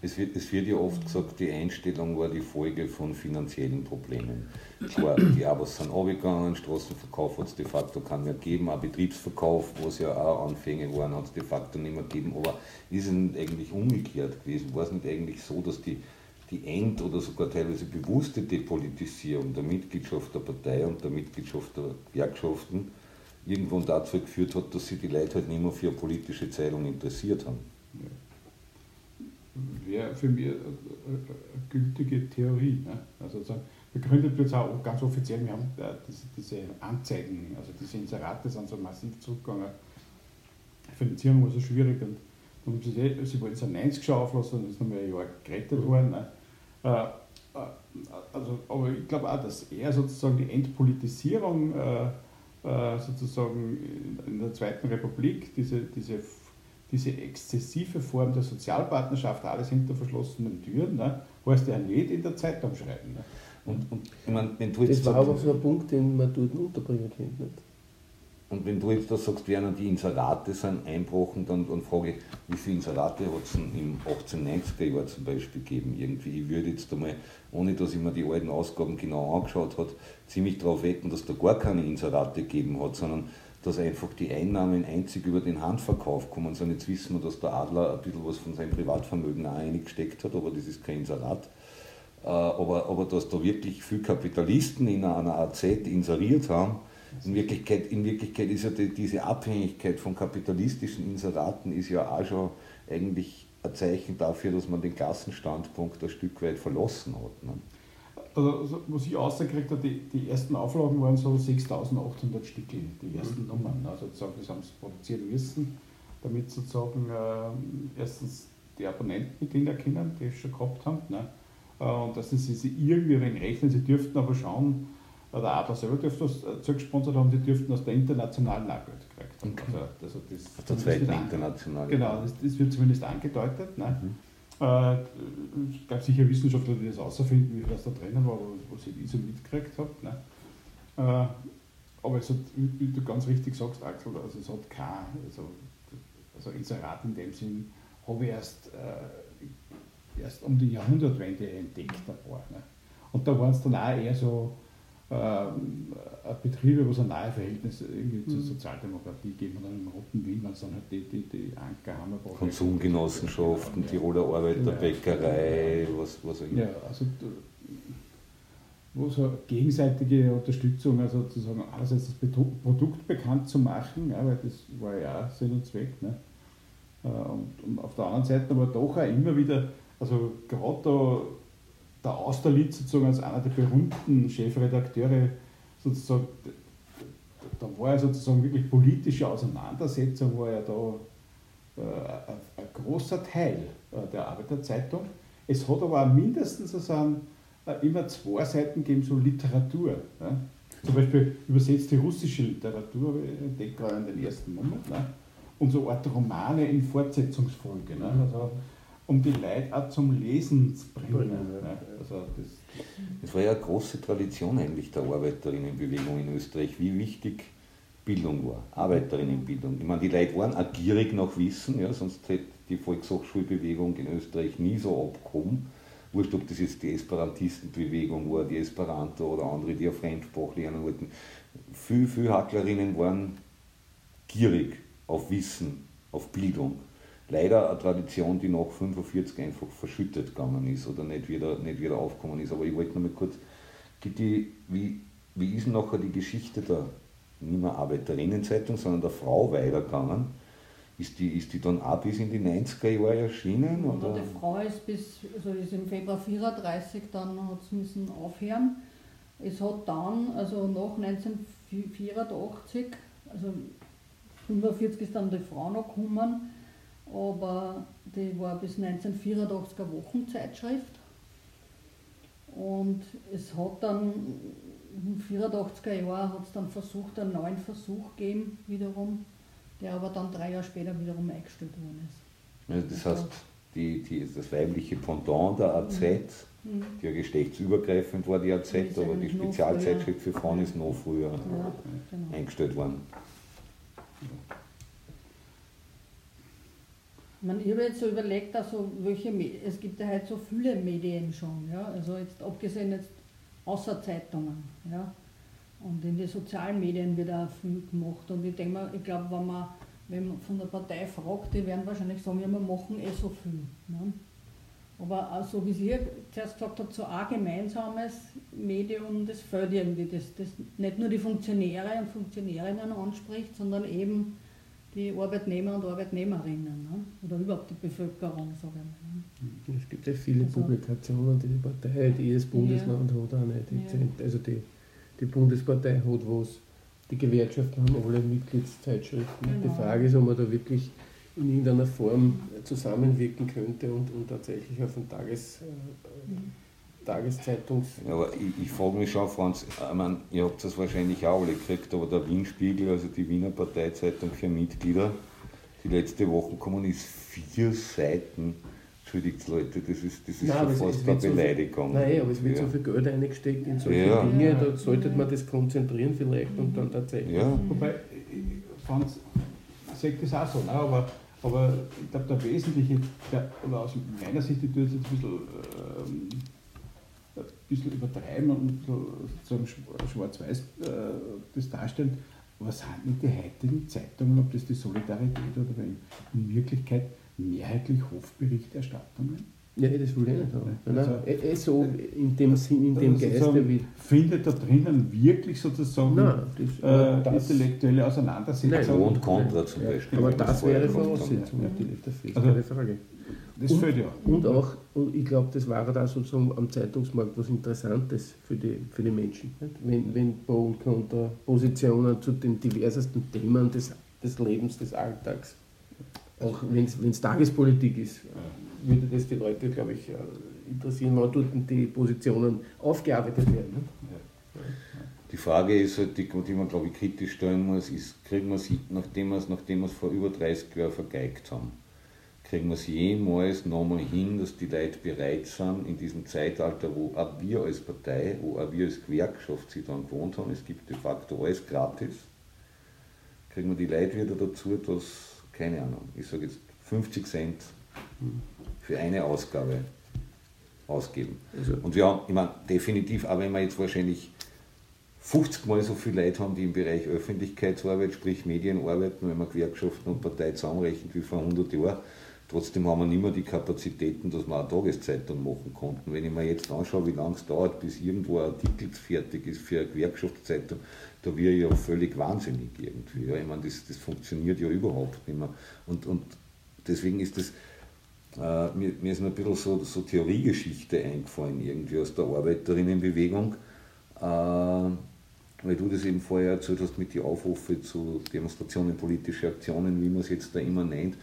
Es wird, es wird ja oft gesagt, die Einstellung war die Folge von finanziellen Problemen. Klar, die Abos sind abgegangen, Straßenverkauf hat es de facto keinen mehr gegeben, auch Betriebsverkauf, was ja auch Anfänge waren, hat es de facto nicht mehr gegeben. Aber ist es nicht eigentlich umgekehrt gewesen? War es nicht eigentlich so, dass die, die End- oder sogar teilweise bewusste Depolitisierung der Mitgliedschaft der Partei und der Mitgliedschaft der Gewerkschaften irgendwann dazu geführt hat, dass sich die Leute halt nicht mehr für eine politische Zeitung interessiert haben? Ja wäre für mich eine, gültige Theorie. Ne? Also sagen, begründet wird es auch ganz offiziell, wir haben äh, diese, Anzeigen, also diese Inserate sind so massiv zurückgegangen. Die Finanzierung war so schwierig und dann haben sie, sie wollten es ein 90 schon auflassen und ist nochmal ein Jahr gerettet worden. Ne? Äh, äh, also, aber ich glaube auch, dass er sozusagen die Entpolitisierung sozusagen in der Zweiten Republik, diese, diese diese exzessive Form der Sozialpartnerschaft, alles hinter verschlossenen Türen, ne, heißt ja nicht in der Zeitung schreiben. Ne. Und, und, ich mein, wenn du jetzt das war aber so ein Punkt, den man dort unterbringen könnte. Nicht? Und wenn du jetzt da sagst, Werner, die Inserate sind einbrochen, dann, dann frage ich, wie viele Inserate hat es im 1890er Jahr zum Beispiel gegeben? Irgendwie, ich würde jetzt einmal, ohne dass ich mir die alten Ausgaben genau angeschaut habe, ziemlich darauf wetten, dass da gar keine Inserate gegeben hat, sondern dass einfach die Einnahmen einzig über den Handverkauf kommen. So jetzt wissen wir, dass der Adler ein bisschen was von seinem Privatvermögen auch eingesteckt hat, aber das ist kein Inserat. Äh, aber, aber dass da wirklich viele Kapitalisten in einer AZ inseriert haben, in Wirklichkeit, in Wirklichkeit ist ja die, diese Abhängigkeit von kapitalistischen Inseraten ist ja auch schon eigentlich ein Zeichen dafür, dass man den Klassenstandpunkt ein Stück weit verlassen hat. Ne? Also was ich rausgekriegt habe, die, die ersten Auflagen waren so 6800 Stück, die ersten mhm. Nummern. Also sozusagen, das haben sie produzieren müssen, damit sozusagen äh, erstens die Abonnentenmitglieder kennen, die es schon gehabt haben. Ne? Äh, und dass sie sie irgendwie rechnen, sie dürften aber schauen, der Adler selber dürfte das äh, zugesponsert haben, die dürften aus der internationalen auch Geld gekriegt haben. Okay. Also, also das, Aus der zweiten internationalen. Genau, das, das, wird zumindest angedeutet. Ne? Mhm. Äh, es gab sicher Wissenschaftler, die das herausfinden, wie das da drinnen war, was ich so mitgekriegt habe. Ne? Äh, aber es hat, wie du ganz richtig sagst, Axel, also es hat kein, also, also Inserat in dem Sinn habe ich erst, äh, erst um die Jahrhundertwende entdeckt. Davor, ne? Und da waren es dann auch eher so ähm, Betriebe, wo es ein nahe Verhältnis irgendwie mhm. zur Sozialdemokratie geben und dann im Roten Wien waren es dann halt die, die, die Anker, Hammerbach. Konsumgenossenschaften, ja, Tiroler Arbeiterbäckerei, ja, was, was auch immer. Ja, also wo so gegenseitige Unterstützung, also sozusagen einerseits das Produkt bekannt zu machen, ja, weil das war ja auch Sinn und Zweck. Ne? Äh, und, und auf der anderen Seite aber doch auch immer wieder, also gerade da der Austerlitz sozusagen als einer der berühmten Chefredakteure sozusagen, da war ja sozusagen wirklich politische Auseinandersetzung, war ja da äh, ein, großer Teil äh, der Arbeiterzeitung. Es hat aber auch mindestens sozusagen äh, immer zwei Seiten gegeben, so Literatur. Ja. Zum Beispiel übersetzt die russische Literatur, ich entdecke gerade in den ersten Moment, ne? und so Art Romane in Fortsetzungsfolge. Ne? Also, um die Leute auch zum Lesen zu bringen. Ja. Also das, das war ja eine große Tradition eigentlich der Arbeiterinnenbewegung in Österreich, wie wichtig Bildung war, Arbeiterinnenbildung. Ich meine, die Leute waren auch gierig nach Wissen, ja, sonst hätte die Volkshochschulbewegung in Österreich nie so abgekommen. Wurscht, ob das jetzt die Esperantistenbewegung war, die Esperanto oder andere, die auf Fremdsprach lernen wollten. Viele, viele Hacklerinnen waren gierig auf Wissen, auf Bildung leider eine Tradition, die nach 45 einfach verschüttet gegangen ist oder nicht wieder, nicht wieder aufgekommen ist. Aber ich wollte noch mal kurz, Gitti, wie, wie ist nachher die Geschichte der, nicht mehr Arbeiterinnenzeitung, sondern der Frau weitergegangen? Ist die, ist die dann auch bis in die 90er Jahre erschienen? Oder? Die Frau ist bis, also ist im Februar 34, dann hat sie müssen aufhören. Es hat dann, also nach 1984, also 45 ist dann die Frau noch gekommen, aber die war bis 1984 eine Wochenzeitschrift. Und es hat dann den 84er Jahren hat es dann versucht, einen neuen Versuch gegeben, wiederum, der aber dann drei Jahre später wiederum eingestellt worden ist. Also das heißt, die, die, das weibliche Pendant der AZ, mhm. die ja geschlechtsübergreifend war, die AZ, aber die Spezialzeitschrift für Frauen ist noch früher ja, genau. eingestellt worden. Man, ich habe jetzt so überlegt, also welche, es gibt ja heute so viele Medien schon, ja, also jetzt abgesehen jetzt außer Zeitungen, ja, und in den sozialen Medien wird auch viel gemacht und ich denke mal, ich glaube, wenn man, wenn man von der Partei fragt, die werden wahrscheinlich sagen, ja, wir machen eh so viel. Ne? Aber also wie Sie zuerst gesagt habt, so ein gemeinsames Medium, das fällt irgendwie, das, das nicht nur die Funktionäre und Funktionärinnen anspricht, sondern eben die Arbeitnehmer und Arbeitnehmerinnen ne? oder überhaupt die Bevölkerung. Sagen wir. Es gibt ja viele also, Publikationen, die die Partei, die jedes Bundesland ja. hat auch nicht. Ja. Also die, die Bundespartei hat was, die Gewerkschaften haben alle Mitgliedszeitschriften. Genau. Die Frage ist, ob man da wirklich in irgendeiner Form zusammenwirken könnte und, und tatsächlich auf ein Tages... Äh, mhm Tageszeitungs. Ja, aber ich, ich frage mich schon, Franz, ich meine, ihr habt das wahrscheinlich auch alle gekriegt, aber der Wienspiegel, also die Wiener Parteizeitung für Mitglieder, die letzte Woche gekommen ist, vier Seiten. Entschuldigt Leute, das ist, das ist nein, schon fast eine Beleidigung. So viel, nein, aber es wird ja. so viel Geld eingesteckt in solche ja. Dinge, da sollte man das konzentrieren vielleicht und dann tatsächlich. Ja. Wobei, Franz, ich sehe das auch so, ne? aber, aber ich glaube, der wesentliche, der, oder aus meiner Sicht, ich tue jetzt ein bisschen ähm, bisschen übertreiben und sozusagen schwarz-weiß äh, das darstellen. Was sind denn die heutigen Zeitungen, ob das die Solidarität oder in Wirklichkeit mehrheitlich Hofberichterstattungen? Ja, das will ich nicht haben. Also, äh, so in dem Sinn, in dem Geiste. Wie findet da drinnen wirklich sozusagen Nein, das, äh, das, intellektuelle Auseinandersetzung? Nein, und Contra zum Beispiel. Aber das wäre Voraussetzung, natürlich, das also, Frage. Das und, fällt ja. Und auch, und ich glaube, das war da sozusagen am Zeitungsmarkt was Interessantes für die, für die Menschen. Wenn, wenn Pro und Contra Positionen zu den diversesten Themen des, des Lebens, des Alltags auch wenn es Tagespolitik ist, würde das die Leute, glaube ich, interessieren, wann dort die Positionen aufgearbeitet werden. Die Frage ist halt, die, die man glaube ich kritisch stellen muss, ist, kriegen wir sie, nachdem wir es vor über 30 Jahren vergeigt haben, kriegen wir es jemals nochmal hin, dass die Leute bereit sind, in diesem Zeitalter, wo auch wir als Partei, wo auch wir als Gewerkschaft sie dann gewohnt haben, es gibt de facto alles gratis, kriegen wir die Leute wieder dazu, dass, keine Ahnung, ich sage jetzt 50 Cent für eine Ausgabe ausgeben. Also. Und wir haben, ich meine, definitiv, auch wenn wir jetzt wahrscheinlich 50 Mal so viele Leute haben, die im Bereich Öffentlichkeitsarbeit, sprich Medienarbeit, wenn man Gewerkschaften und Partei zusammenrechnet wie vor 100 Jahren, Trotzdem haben wir nicht mehr die Kapazitäten, dass wir eine Tageszeitung machen konnten. Wenn ich mir jetzt anschaue, wie lange es dauert, bis irgendwo ein Artikel fertig ist für eine Gewerkschaftszeitung, da wäre ich ja völlig wahnsinnig irgendwie. Ja, ich meine, das, das funktioniert ja überhaupt nicht mehr. Und, und deswegen ist das, äh, mir, mir ist ein bisschen so, so Theoriegeschichte eingefallen, irgendwie aus der Arbeiterinnenbewegung. Äh, weil du das eben vorher erzählt hast mit den Aufrufen zu Demonstrationen, politische Aktionen, wie man es jetzt da immer nennt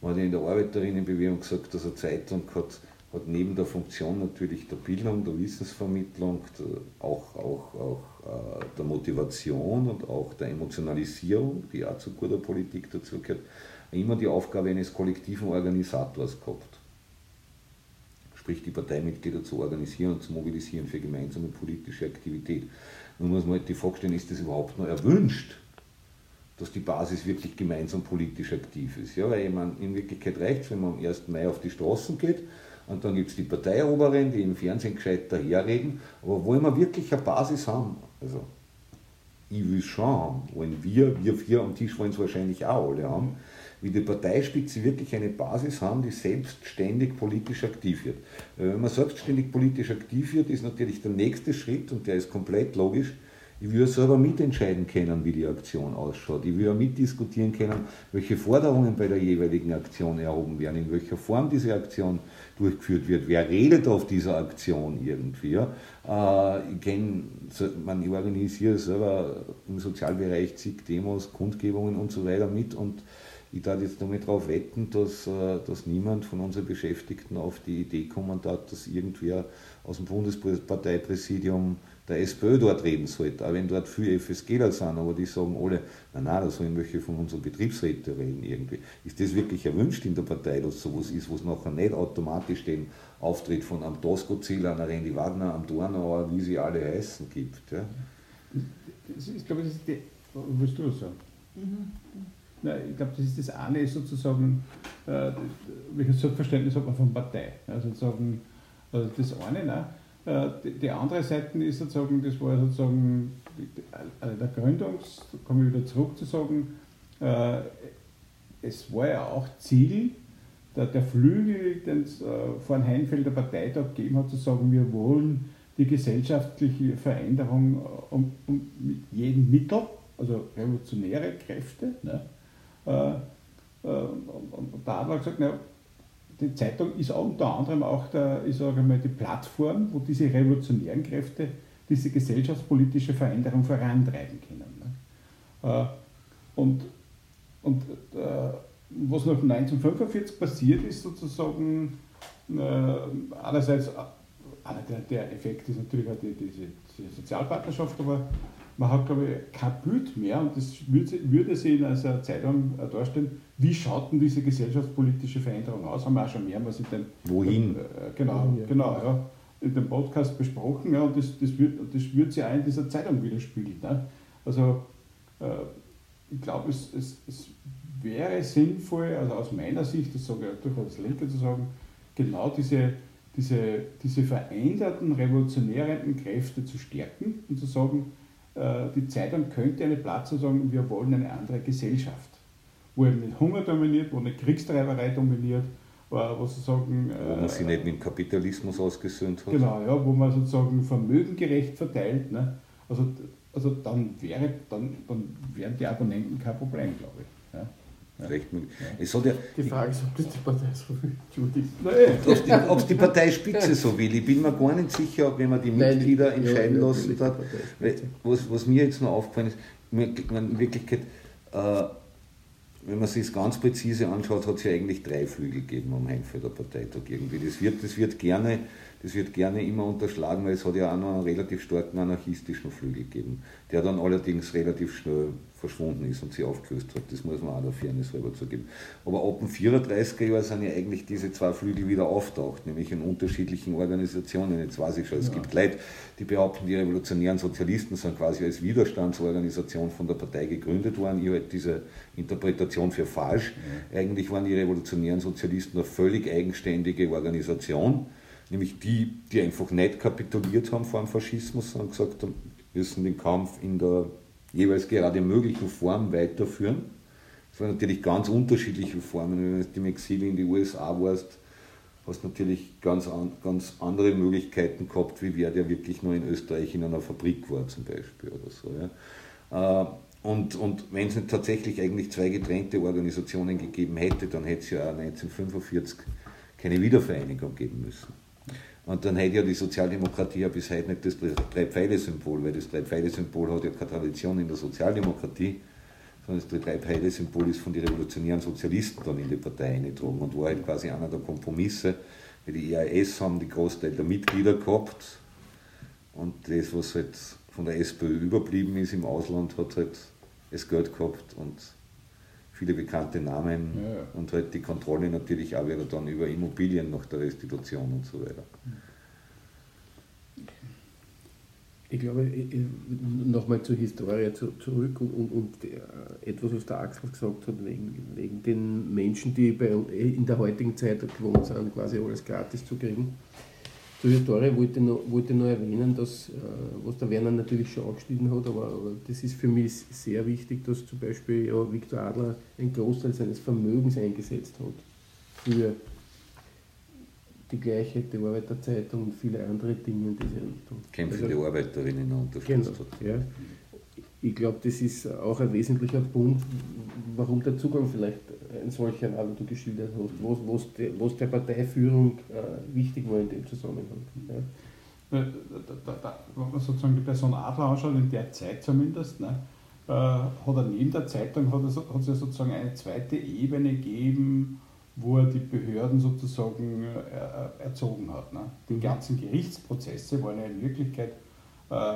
man hat in der Arbeiterinnenbewegung gesagt, dass eine Zeitung hat, hat neben der Funktion natürlich der Bildung, der Wissensvermittlung, der, auch, auch, auch äh, der Motivation und auch der Emotionalisierung, die auch zu guter Politik dazugehört, immer die Aufgabe eines kollektiven Organisators gehabt. Sprich, die Parteimitglieder zu organisieren und zu mobilisieren für gemeinsame politische Aktivität. Nun muss man halt die Frage stellen, ist das überhaupt noch erwünscht? Dass die Basis wirklich gemeinsam politisch aktiv ist. Ja, weil ich in Wirklichkeit reicht es, wenn man am 1. Mai auf die Straßen geht und dann gibt es die Parteioberen, die im Fernsehen gescheit daherreden, aber wollen wir wirklich eine Basis haben? Also, ich will schon haben, wollen wir, wir vier am Tisch wollen es wahrscheinlich auch alle haben, wie die Parteispitze wirklich eine Basis haben, die selbstständig politisch aktiv wird. Wenn man selbstständig politisch aktiv wird, ist natürlich der nächste Schritt, und der ist komplett logisch, ich würde selber mitentscheiden können, wie die Aktion ausschaut. Ich würde mitdiskutieren können, welche Forderungen bei der jeweiligen Aktion erhoben werden, in welcher Form diese Aktion durchgeführt wird, wer redet auf dieser Aktion irgendwie. Äh, ich, kenn, man, ich organisiere selber im Sozialbereich zig Demos, Kundgebungen und so weiter mit und ich darf jetzt damit darauf wetten, dass, äh, dass niemand von unseren Beschäftigten auf die Idee kommen hat, dass irgendwer aus dem Bundesparteipräsidium der SPÖ dort reden sollte, auch wenn dort viele FSGler sind, aber die sagen alle, na na, da sollen welche von unseren Betriebsräten reden irgendwie. Ist das wirklich erwünscht in der Partei, dass sowas ist, wo es nachher nicht automatisch den Auftritt von einem Tosco-Zieler, einer Randy Wagner, einem Dornauer, wie sie alle heißen, gibt? Ja? Das ist, glaube ich, das ist die, willst du das sagen? Mhm. Na, ich glaube, das ist das eine, sozusagen, äh, welches Selbstverständnis hat man von Partei. Also sozusagen, also das eine, ne? Äh, die andere Seite ist sozusagen, das war sozusagen der Gründungs, komme ich wieder zurück zu sagen, äh, es war ja auch Ziel, der, Flügel, den es äh, vor Heinfelder Parteitag gegeben hat, zu sagen, wir wollen die gesellschaftliche Veränderung um, um mit jedem Mittel, also revolutionäre Kräfte. Ne? Und da hat man gesagt, na, die Zeitung ist auch unter anderem auch der, ich sage mal, die Plattform, wo diese revolutionären Kräfte diese gesellschaftspolitische Veränderung vorantreiben können. Ne? Äh, und, und äh, was nach 1945 passiert ist, sozusagen, äh, einerseits, einer der, der Effekt ist natürlich auch die, diese, diese Sozialpartnerschaft, aber man hat, glaube ich, kein Bild mehr, und das würde, würde sich in einer Zeitung darstellen, wie schaut denn diese gesellschaftspolitische Veränderung aus? Haben wir auch schon mehrmals in den, Wohin? Äh, genau, genau, ja, in dem Podcast besprochen, ja, und das, das, wird, das wird sich auch in dieser Zeitung widerspiegeln. Ne? Also, äh, ich glaube, es, es, es wäre sinnvoll, also aus meiner Sicht, das sage ich durchaus als Linke zu sagen, genau diese, diese, diese veränderten revolutionären Kräfte zu stärken und zu sagen, die Zeitung könnte einen Platz sagen, wir wollen eine andere Gesellschaft, wo eben nicht Hunger dominiert, wo nicht Kriegstreiberei dominiert, wo sozusagen... Wo man sich nicht mit dem Kapitalismus ausgesöhnt hat. Genau, ja, wo man sozusagen vermögengerecht verteilt. Ne? Also, also dann, wäre, dann, dann wären die Abonnenten kein Problem, glaube ich. Ja? Recht ja. Es hat ja, die Frage ist, ob das die Partei so will. Ob es die, die Parteispitze so will. Ich bin mir gar nicht sicher, ob wenn man die Mitglieder Nein, entscheiden ja, lassen darf. Was, was mir jetzt noch aufgefallen ist, in Wirklichkeit, äh, wenn man sich es ganz präzise anschaut, hat es ja eigentlich drei Flügel gegeben am Heinfelder Parteitag irgendwie. Das wird, das wird gerne das wird gerne immer unterschlagen, weil es hat ja auch noch einen relativ starken anarchistischen Flügel gegeben, der dann allerdings relativ schnell verschwunden ist und sich aufgelöst hat. Das muss man auch der Fairness halber zugeben. Aber ab dem 34er Jahr sind ja eigentlich diese zwei Flügel wieder auftaucht, nämlich in unterschiedlichen Organisationen. Jetzt weiß ich schon, es ja. gibt Leute, die behaupten, die revolutionären Sozialisten sind quasi als Widerstandsorganisation von der Partei gegründet worden. Ich halte diese Interpretation für falsch. Ja. Eigentlich waren die revolutionären Sozialisten eine völlig eigenständige Organisation nämlich die, die einfach nicht kapituliert haben vor dem Faschismus, sondern gesagt haben, wir müssen den Kampf in der jeweils gerade möglichen Form weiterführen. Es waren natürlich ganz unterschiedliche Formen. Wenn du im Exil in die USA warst, hast du natürlich ganz, ganz andere Möglichkeiten gehabt, wie wer, der wirklich nur in Österreich in einer Fabrik war zum Beispiel oder so. Ja. Äh, und, und wenn es nicht tatsächlich eigentlich zwei getrennte Organisationen gegeben hätte, dann hätte es ja auch 1945 keine Wiedervereinigung geben müssen. Und dann hätte ja die Sozialdemokratie ja bis heute nicht das Drei-Pfeile-Symbol, weil das Drei-Pfeile-Symbol hat ja keine Tradition in der Sozialdemokratie, sondern das Drei-Pfeile-Symbol ist von den revolutionären Sozialisten dann in die Partei eingetragen und war halt quasi einer der Kompromisse, weil die EAS haben die Großteil der Mitglieder gehabt und das, was halt von der SPÖ überblieben ist im Ausland, hat halt das Geld gehabt und viele bekannte Namen ja, und halt die Kontrolle natürlich auch wieder dann über Immobilien nach der Restitution und so weiter. Ich glaube, nochmal zur Historie zurück und, und, und äh, etwas, was der Axel gesagt hat, wegen, wegen den Menschen, die bei, in der heutigen Zeit gewohnt sind, quasi alles gratis zu kriegen. Zur Historie wollte ich noch, wollte noch erwähnen, dass, äh, was der Werner natürlich schon angeschnitten hat, aber, aber, das ist für mich sehr wichtig, dass zum Beispiel ja, Viktor Adler einen Großteil seines Vermögens eingesetzt hat für die Gleichheit der Arbeiterzeitung und viele andere Dinge in diese Richtung. Kämpfende also, Arbeiterinnen unterstützt genau, hat. Ja. Ich glaube, das ist auch ein wesentlicher Punkt, warum der Zugang vielleicht ein solcher war, wie du geschildert hast, wo es der Parteiführung äh, wichtig war in dem Zusammenhang. Ja. Da, da, da, wenn man sozusagen die Person Adler anschaut, in der Zeit zumindest, ne, äh, hat er neben der Zeitung hat es, hat es ja sozusagen eine zweite Ebene gegeben, wo er die Behörden sozusagen äh, erzogen hat. Ne. Die mhm. ganzen Gerichtsprozesse waren ja in Wirklichkeit, äh,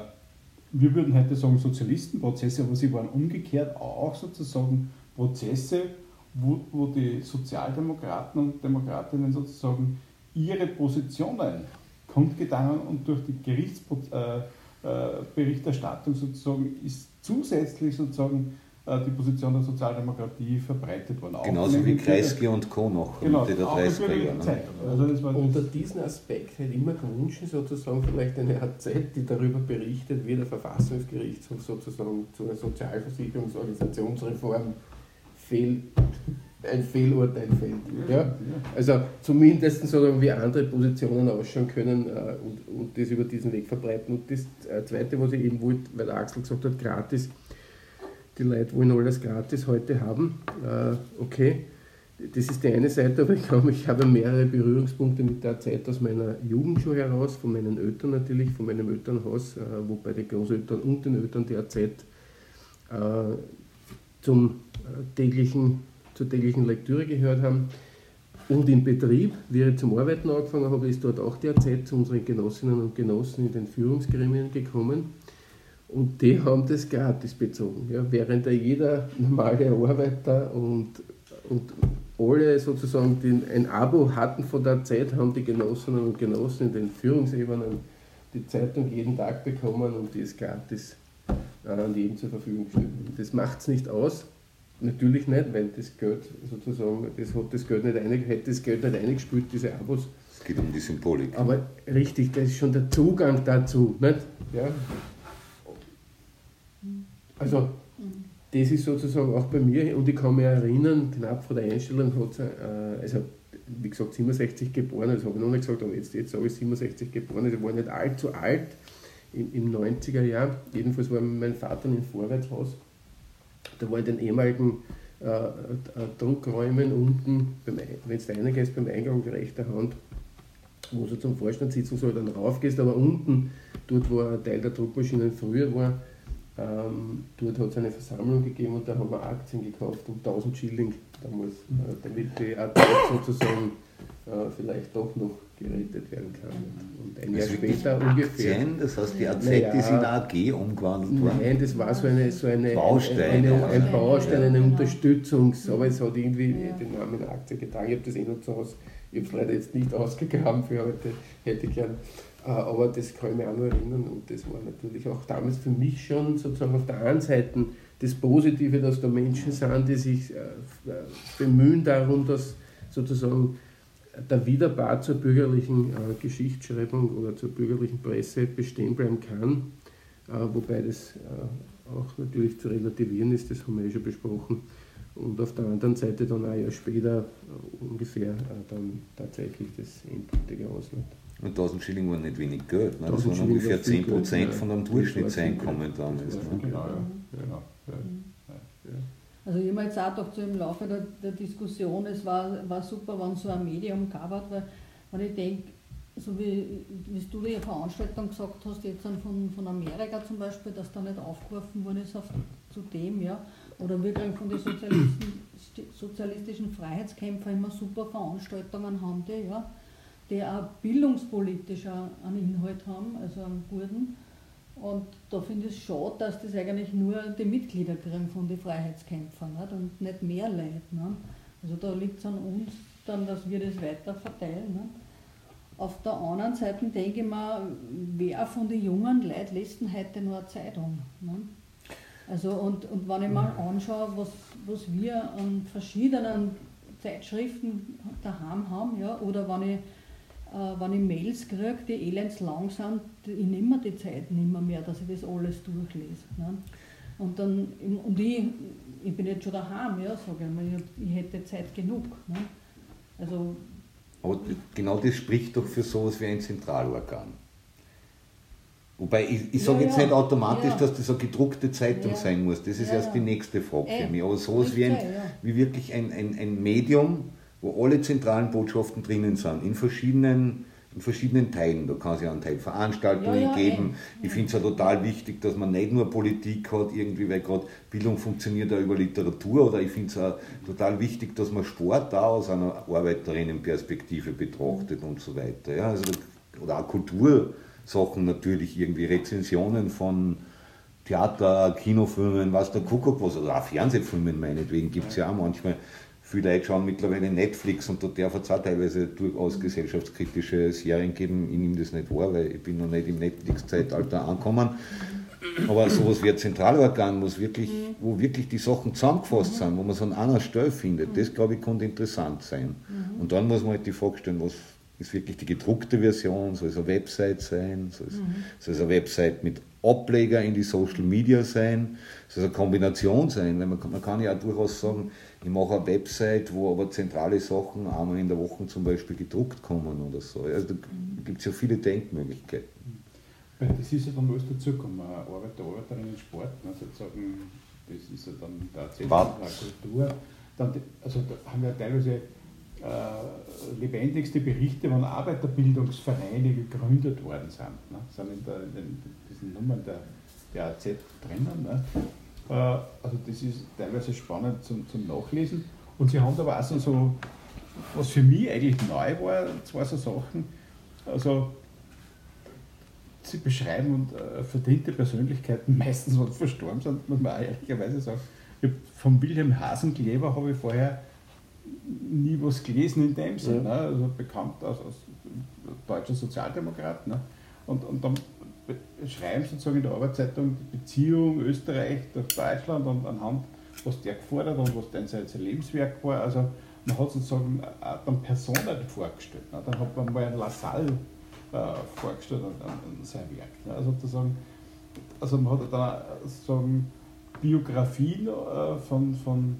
wir würden heute sagen Sozialistenprozesse, aber sie waren umgekehrt auch sozusagen Prozesse, wo, wo die Sozialdemokraten und Demokratinnen sozusagen ihre Positionen kundgetan und durch die Gerichtsberichterstattung äh, äh, sozusagen ist zusätzlich sozusagen äh, die Position der Sozialdemokratie verbreitet worden. Genauso wie Kreisky und Co. noch genau, Mitte der 30er Jahre. Also Unter diesem Aspekt hätte ich immer gewünscht, sozusagen vielleicht eine AZ, die darüber berichtet, wie der Verfassungsgerichtshof sozusagen zu einer Sozialversicherungsorganisationsreform fehl, ein Fehlurteil fällt. Ja? Also zumindest so wie andere Positionen ausschauen können äh, und, und das über diesen Weg verbreiten. Und das äh, Zweite, was ich eben wollte, weil Axel gesagt hat, gratis, die Leute wollen alles gratis heute haben. Äh, okay, das ist die eine Seite, aber ich glaube, ich habe mehrere Berührungspunkte mit der Zeit aus meiner Jugend schon heraus, von meinen Eltern natürlich, von meinem Elternhaus, äh, wobei die Großeltern und den Eltern der Zeit äh, zum täglichen, zur täglichen Lektüre gehört haben. Und im Betrieb, wie ich zum Arbeiten angefangen habe, ist dort auch derzeit zu unseren Genossinnen und Genossen in den Führungsgremien gekommen. Und die haben das gratis bezogen. Ja, während da jeder normale Arbeiter und, und alle sozusagen den, ein Abo hatten von der Zeit, haben die Genossinnen und Genossen in den Führungsebenen die Zeitung jeden Tag bekommen und die ist gratis äh, an jedem zur Verfügung gestellt. Das macht es nicht aus, Natürlich nicht, weil das Geld sozusagen, das hat das Geld nicht einig, hätte das Geld nicht eingespült, diese Abos. Es geht um die Symbolik. Aber richtig, das ist schon der Zugang dazu. Nicht? Ja. Also, das ist sozusagen auch bei mir, und ich kann mich erinnern, knapp vor der Einstellung hat es, äh, also wie gesagt, 67 geboren, das habe ich noch nicht gesagt, aber jetzt, jetzt sage ich 67 geboren, also ich war nicht allzu alt im, im 90er Jahr. Jedenfalls war mein Vater im Vorwärtshaus da war in den ehemaligen äh, äh Druckräumen unten, wenn du reingehst, beim Eingang rechter Hand, wo du zum Vorstand sitzen soll, dann raufgehst, aber unten, dort wo ein Teil der Druckmaschinen früher war, Ähm, dort hat es eine Versammlung gegeben und da haben wir Aktien gekauft um 1000 Schilling damals, Mhm. äh, damit die AZ sozusagen vielleicht doch noch gerettet werden kann. Und ein Jahr Das ist wirklich später ungefähr. Aktien, das heißt, die AZ Naja. ist in AG umgewandelt worden. Nein, das war so eine, so eine Baustein. eine, ein Baustein, eine Ja. Unterstützungs, aber es hat irgendwie Ja. den Namen Aktie getragen. Ich habe das eh noch zu Hause, ich habe es leider jetzt nicht ausgegraben für heute, hätte ich gern. Äh, Aber das kann ich mich auch noch erinnern und das war natürlich auch damals für mich schon sozusagen auf der einen Seite das Positive, dass da Menschen sind, die sich äh, bemühen darum, dass sozusagen der Widerpart zur bürgerlichen äh, Geschichtsschreibung oder zur bürgerlichen Presse bestehen bleiben kann, äh, wobei das äh, auch natürlich zu relativieren ist, das haben wir eh schon besprochen. Und auf der anderen Seite dann ein Jahr später äh, ungefähr äh, dann tatsächlich das endgültige Ausland. Und 1000 Schilling waren nicht wenig Geld. Ne? Das 1000 waren Schilling ungefähr war viel 10 Prozent Geld, von ja. einem Durchschnittseinkommen damals. Ne? Genau, ja. Ja. genau. Ja. Also ich habe jetzt auch gedacht, im Laufe der, der Diskussion, es war, war super, wenn so ein Medium hat, weil wenn ich denke, so wie, wie du die Veranstaltung gesagt hast, jetzt von, von Amerika zum Beispiel, dass da nicht aufgerufen worden ist auf, zu dem, ja, oder wir kriegen von den Sozialisten, sozialistischen Freiheitskämpfern immer super Veranstaltungen haben die, ja, die auch bildungspolitisch einen Inhalt haben, also einen guten. Und da finde ich es schade, dass das eigentlich nur die Mitglieder kriegen von den Freiheitskämpfern nicht? und nicht mehr Leute. Nicht? Also da liegt es an uns, dann, dass wir das weiter verteilen. Nicht? Auf der anderen Seite denke ich mir, wer von den jungen Leuten liest denn heute noch eine Zeitung? Nicht? Also und, und wenn ich mal anschaue, was, was wir an verschiedenen Zeitschriften daheim haben, ja, oder wenn ich äh, wenn ich Mails kriege, die elends lang sind, ich nehme mir die Zeit nicht mehr, mehr, dass ich das alles durchlese. Ne? Und, dann, und ich, ich bin jetzt schon daheim, ja, sage ich mal, ich, hätte Zeit genug. Ne? Also, Aber genau das spricht doch für sowas wie ein Zentralorgan. Wobei ich, ich sage Ja, jetzt ja. nicht automatisch, Ja. dass das eine gedruckte Zeitung sein muss. Das ist erst die nächste Frage für mich. Aber sowas wie, ein, wie wirklich ein, ein, ein Medium, wo alle zentralen Botschaften drinnen sind, in verschiedenen, in verschiedenen Teilen. Da kann es ja einen Teil Veranstaltungen Ja, ja, geben. eh. Ich finde es ja total wichtig, dass man nicht nur Politik hat, irgendwie, weil gerade Bildung funktioniert ja über Literatur. Oder ich finde es auch total wichtig, dass man Sport da aus einer Arbeiterinnenperspektive betrachtet und so weiter. Ja, also, oder auch Kultursachen natürlich, irgendwie Rezensionen von Theater, Kinofilmen, was der Kuckuck was, oder auch Fernsehfilmen meinetwegen gibt es ja auch manchmal. Viele Leute schauen mittlerweile Netflix und da darf es auch teilweise durchaus gesellschaftskritische Serien geben. Ich nehme das nicht wahr, weil ich bin noch nicht im Netflix-Zeitalter angekommen. Aber sowas wie ein Zentralorgan, wo's wirklich, wo wirklich die Sachen zusammengefasst sind, wo man so an einer Stelle findet, das glaube ich, könnte interessant sein. Und dann muss man halt die Frage stellen, was ist wirklich die gedruckte Version, soll es eine Website sein, soll es, soll es eine Website mit Ableger in die Social Media sein, soll es eine Kombination sein, weil man, kann- man kann ja auch durchaus sagen, ich mache eine Website, wo aber zentrale Sachen einmal in der Woche zum Beispiel gedruckt kommen oder so. Also da gibt es ja viele Denkmöglichkeiten. Das ist ja dann alles dazugekommen. Arbeiter, Arbeiterinnen, Sport, ne, sozusagen, das ist ja dann Was? der Kultur. Dann, also da haben wir teilweise äh, lebendigste Berichte, wann Arbeiterbildungsvereine gegründet worden sind. Ne, sind in, der, in diesen Nummern der, der AZ drinnen. Ne. Äh, also das ist teilweise spannend zum, zum Nachlesen. Und sie haben aber auch so, so, was für mich eigentlich neu war, zwei so Sachen. Also sie beschreiben und äh, verdiente Persönlichkeiten meistens, was verstorben sind, muss man auch ehrlicherweise sagen. Ich von Wilhelm Hasenkleber habe ich vorher nie was gelesen in dem Sinn. Ne? Also bekannt als, als deutscher Sozialdemokrat. Ne? Und, und dann beschreiben sozusagen in der Arbeitszeitung die Beziehung Österreich durch Deutschland und anhand, was der gefordert und was dann sein Lebenswerk war. Also man hat sozusagen dann Personen vorgestellt. Ne? Dann hat man mal einen Lassalle äh, vorgestellt an, an, sein Werk. Ne? Also sozusagen, also man hat dann sozusagen Biografien äh, von, von,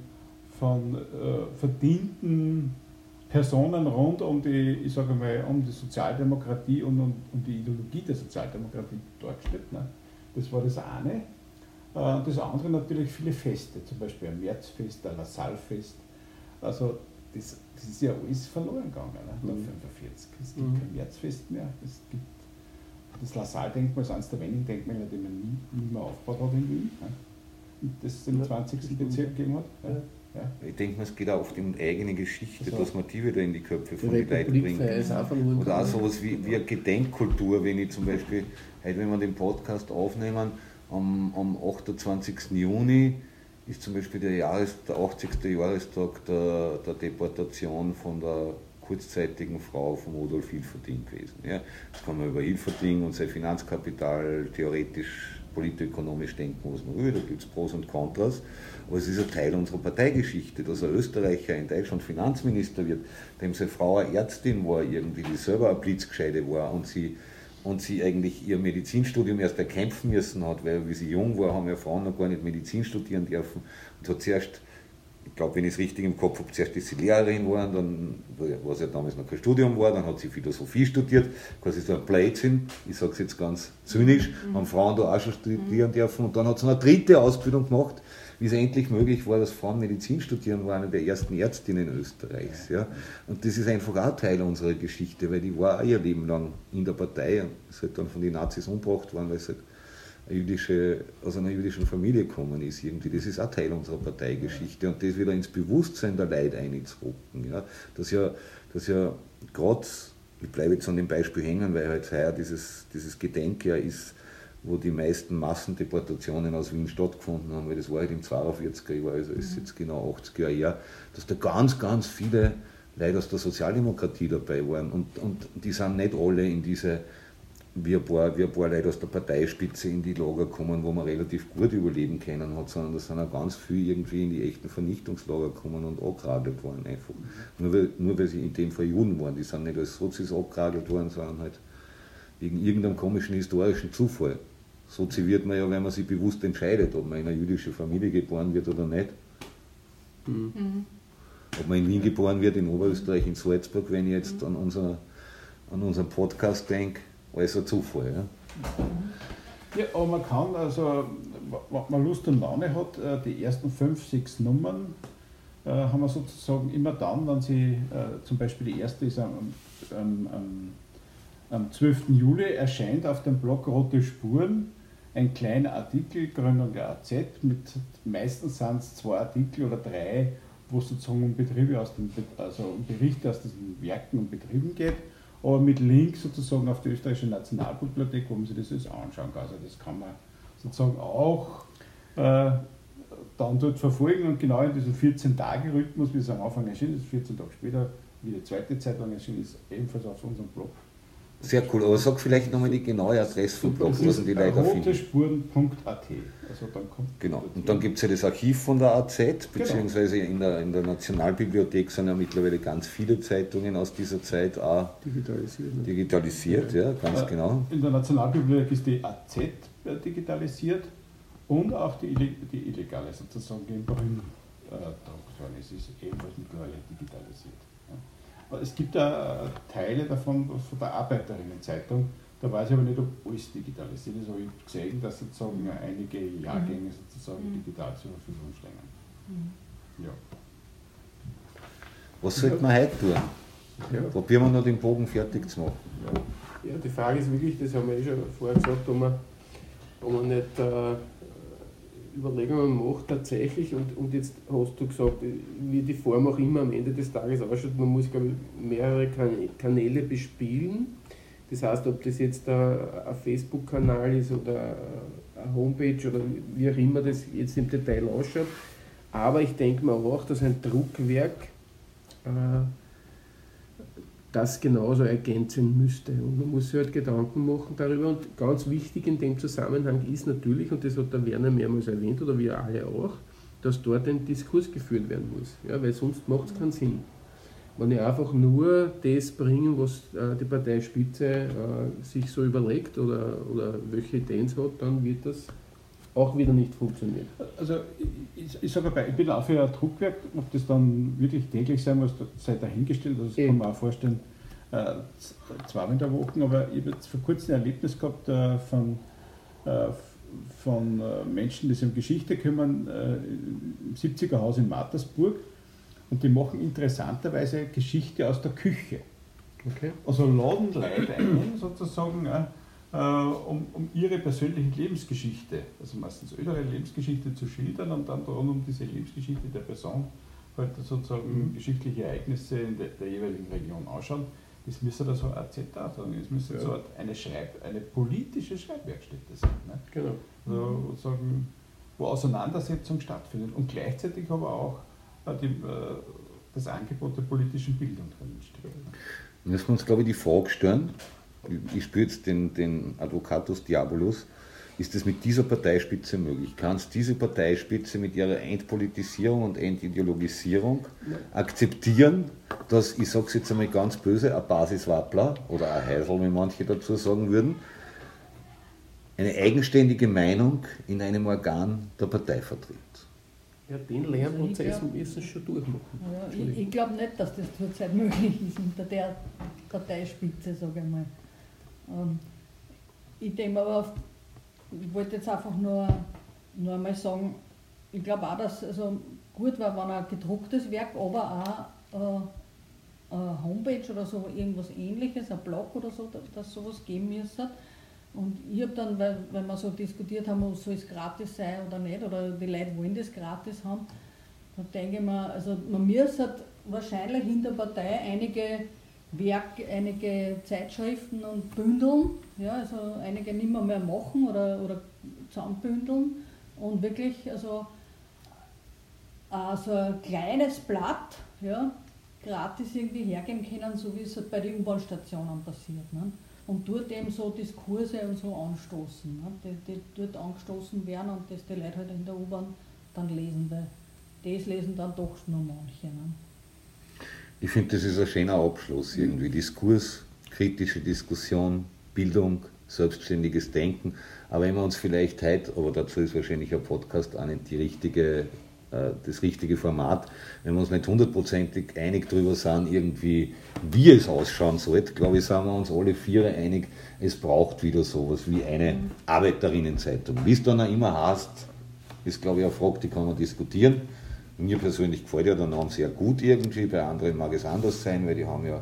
von äh, verdienten Personen rund um die, ich sage mal, um die Sozialdemokratie und um, um die Ideologie der Sozialdemokratie dargestellt. Ne? Das war das eine. Äh, das andere natürlich viele Feste, zum Beispiel ein Märzfest, ein Lassalfest. Also das, das ist ja alles verloren gegangen, ne? Mhm. 45. Es gibt Mhm. kein Märzfest mehr, es gibt das Lassalle-Denkmal ist eines der wenigen Denkmäler, die man nie, nie mehr aufgebaut hat in Wien. Ja. Das es im 20. Bezirk gegeben hat. Ja. Ja. Ich denke, es geht auch oft um eigene Geschichte, also, dass man die wieder in die Köpfe von den Leuten bringt. Oder auch sowas wie, wie eine Gedenkkultur, wenn ich zum Beispiel, heute wenn wir den Podcast aufnehmen, am, am 28. Juni ist zum Beispiel der, Jahres, der 80. Jahrestag der, der Deportation von der kurzzeitigen Frau von Rudolf Hilferding gewesen. Ja. Jetzt kann man über Hilferding und sein Finanzkapital theoretisch politökonomisch denken, was man will, da gibt es Pros und Kontras, aber es ist ein Teil unserer Parteigeschichte, dass ein Österreicher in Deutschland Finanzminister wird, dem seine Frau eine Ärztin war, irgendwie, die selber eine Blitzgescheide war und sie, und sie eigentlich ihr Medizinstudium erst erkämpfen müssen hat, weil wie sie jung war, haben ja Frauen noch gar nicht Medizin studieren dürfen und hat zuerst ich glaube, wenn ich es richtig im Kopf habe, zuerst ist sie Lehrerin geworden, dann, was ja damals noch kein Studium war, dann hat sie Philosophie studiert, quasi so ein Blödsinn, ich sage es jetzt ganz zynisch, mhm. haben Frauen da auch schon studieren dürfen und dann hat sie eine dritte Ausbildung gemacht, wie es endlich möglich war, dass Frauen Medizin studieren, war eine der ersten Ärztinnen Österreichs. Ja. Und das ist einfach auch Teil unserer Geschichte, weil die war auch ihr Leben lang in der Partei und ist halt dann von den Nazis umgebracht worden, weil es halt jüdische, aus einer jüdischen Familie gekommen ist. Irgendwie. Das ist auch Teil unserer Parteigeschichte und das wieder ins Bewusstsein der Leute einzuhocken. Ja. Dass ja, dass ja gerade, ich bleibe jetzt an dem Beispiel hängen, weil halt heuer dieses, dieses Gedenkjahr ist, wo die meisten Massendeportationen aus Wien stattgefunden haben, weil das war halt im 42er Jahr, also ist jetzt genau 80er Jahr, dass da ganz, ganz viele Leute aus der Sozialdemokratie dabei waren und, und die sind nicht alle in diese wie ein, paar, wie ein paar Leute aus der Parteispitze in die Lager kommen, wo man relativ gut überleben können hat, sondern da sind auch ganz viele irgendwie in die echten Vernichtungslager gekommen und angeragelt worden einfach. Nur weil, nur weil sie in dem Fall Juden waren, die sind nicht als Sozis abgeragelt worden, sondern halt wegen irgendeinem komischen historischen Zufall. Sozi wird man ja, wenn man sich bewusst entscheidet, ob man in eine jüdische Familie geboren wird oder nicht. Mhm. Ob man in Wien geboren wird, in Oberösterreich, in Salzburg, wenn ich jetzt an, unser, an unseren Podcast denke, alles ein Zufall. Ja? ja, aber man kann, also, wenn man Lust und Laune hat, äh, die ersten fünf, sechs Nummern äh, haben wir sozusagen immer dann, wenn sie, äh, zum Beispiel die erste ist am, am, am, am 12. Juli, erscheint auf dem Blog Rote Spuren ein kleiner Artikel, Gründung der AZ, mit meistens sind es zwei Artikel oder drei, wo es sozusagen um Betriebe aus den, also um Berichte aus diesen Werken und Betrieben geht aber mit Link sozusagen auf die österreichische Nationalbibliothek, wo man sich das jetzt anschauen kann. Also das kann man sozusagen auch äh, dann dort verfolgen und genau in diesem 14-Tage-Rhythmus, wie es am Anfang erschienen ist, 14 Tage später, wie die zweite Zeitung erschienen ist, ebenfalls auf unserem Blog sehr cool, aber sag vielleicht nochmal die genaue Adresse vom Blog, wo sind die Leute finden. Also genau, und dann gibt es ja das Archiv von der AZ, genau. beziehungsweise genau. in, der, in der Nationalbibliothek sind ja mittlerweile ganz viele Zeitungen aus dieser Zeit auch digitalisiert. Ne? Digitalisiert, ja, ja ganz äh, genau. In der Nationalbibliothek ist die AZ äh, digitalisiert und auch die, die illegale sozusagen im Brünn. Äh, es ist ebenfalls mittlerweile digitalisiert. Es gibt da Teile davon von der Arbeiterinnenzeitung, da weiß ich aber nicht, ob alles digitalisiert ist, aber ich habe gesehen, dass sozusagen einige Jahrgänge sozusagen mhm. digital zur Verfügung stehen. Mhm. Ja. Was sollte man heute tun? Ja. Probieren wir noch den Bogen fertig zu machen. Ja. ja, die Frage ist wirklich, das haben wir eh schon vorher gesagt, ob man, ob man nicht äh, Überlegungen macht tatsächlich, und, und jetzt hast du gesagt, wie die Form auch immer am Ende des Tages ausschaut, man muss glaube ich, mehrere Kanäle bespielen. Das heißt, ob das jetzt ein, Facebook-Kanal ist oder eine Homepage oder wie auch immer das jetzt im Detail ausschaut. Aber ich denke mir auch, dass ein Druckwerk äh, das genauso ergänzen müsste. Und man muss sich halt Gedanken machen darüber. Und ganz wichtig in dem Zusammenhang ist natürlich, und das hat der Werner mehrmals erwähnt, oder wir alle auch, dass dort ein Diskurs geführt werden muss. Ja, weil sonst macht es keinen Sinn. Wenn ich einfach nur das bringe, was äh, die Parteispitze äh, sich so überlegt oder, oder welche Ideen hat, dann wird das auch wieder nicht funktionieren. Also ich, ich sage ich bin auch für ein Druckwerk, ob das dann wirklich täglich sein muss, sei dahingestellt, also das e. kann man auch vorstellen, äh, zweimal in der Woche, aber ich habe jetzt vor kurzem ein Erlebnis gehabt äh, von, äh, von äh, Menschen, die sich um Geschichte kümmern, äh, im 70er Haus in Mattersburg und die machen interessanterweise Geschichte aus der Küche. Okay. Also laden Leute ein, sozusagen, äh, um, um ihre persönliche Lebensgeschichte, also meistens ihre Lebensgeschichte zu schildern und dann rund um diese Lebensgeschichte der Person halt sozusagen mhm. geschichtliche Ereignisse in der, der, jeweiligen Region anschauen. Das müsste da so ein Zitat sagen, das müsste ja. so eine, Schreib-, eine politische Schreibwerkstätte sein. Ne? Genau. Also, sagen, wo Auseinandersetzung stattfindet und gleichzeitig aber auch äh, die, äh, das Angebot der politischen Bildung drin steht. Müssen wir uns, glaube ich, die Frage stellen, ich spüre jetzt den, den Advocatus Diabolus, ist es mit dieser Parteispitze möglich? Kann es diese Parteispitze mit ihrer Entpolitisierung und Entideologisierung akzeptieren, dass, ich sage es jetzt einmal ganz böse, ein Basiswappler oder ein Heisel, wie manche dazu sagen würden, eine eigenständige Meinung in einem Organ der Partei vertritt? Ja, den Lernprozess also müssen wir schon durchmachen. Ja, ich, ich glaube nicht, dass das zurzeit möglich ist unter der Parteispitze, sage ich mal. Ähm, ich denke aber, ich wollte jetzt einfach nur, nur einmal sagen, ich glaube auch, dass also gut war, wenn ein gedrucktes Werk, aber auch äh, eine Homepage oder so, irgendwas ähnliches, ein Blog oder so, dass sowas geben müsste. Und ich habe dann, weil, weil wir so diskutiert haben, soll es gratis sein oder nicht, oder die Leute wollen das gratis haben, da denke ich mir, also man müsste wahrscheinlich in der Partei einige Werk, einige Zeitschriften und bündeln, ja, also einige nicht mehr, mehr machen oder, oder zusammenbündeln und wirklich also, also ein kleines Blatt ja, gratis irgendwie hergeben können, so wie es halt bei den U-Bahn-Stationen passiert. Ne? Und dort eben so Diskurse und so anstoßen, ne? die, die dort angestoßen werden und das die Leute halt in der U-Bahn dann lesen, weil das lesen dann doch nur manche. Ne? Ich finde, das ist ein schöner Abschluss irgendwie. Diskurs, kritische Diskussion, Bildung, selbstständiges Denken. Aber wenn wir uns vielleicht heute, aber dazu ist wahrscheinlich ein Podcast auch nicht die richtige, äh, das richtige Format, wenn wir uns nicht hundertprozentig einig darüber sind, irgendwie, wie es ausschauen sollte, glaube ich, sind wir uns alle vier einig, es braucht wieder sowas wie eine mhm. Arbeiterinnenzeitung. Wie es dann auch immer heißt, ist, glaube ich, eine Frage, die kann man diskutieren. Mir persönlich gefällt ja der Name sehr gut irgendwie, bei anderen mag es anders sein, weil die haben ja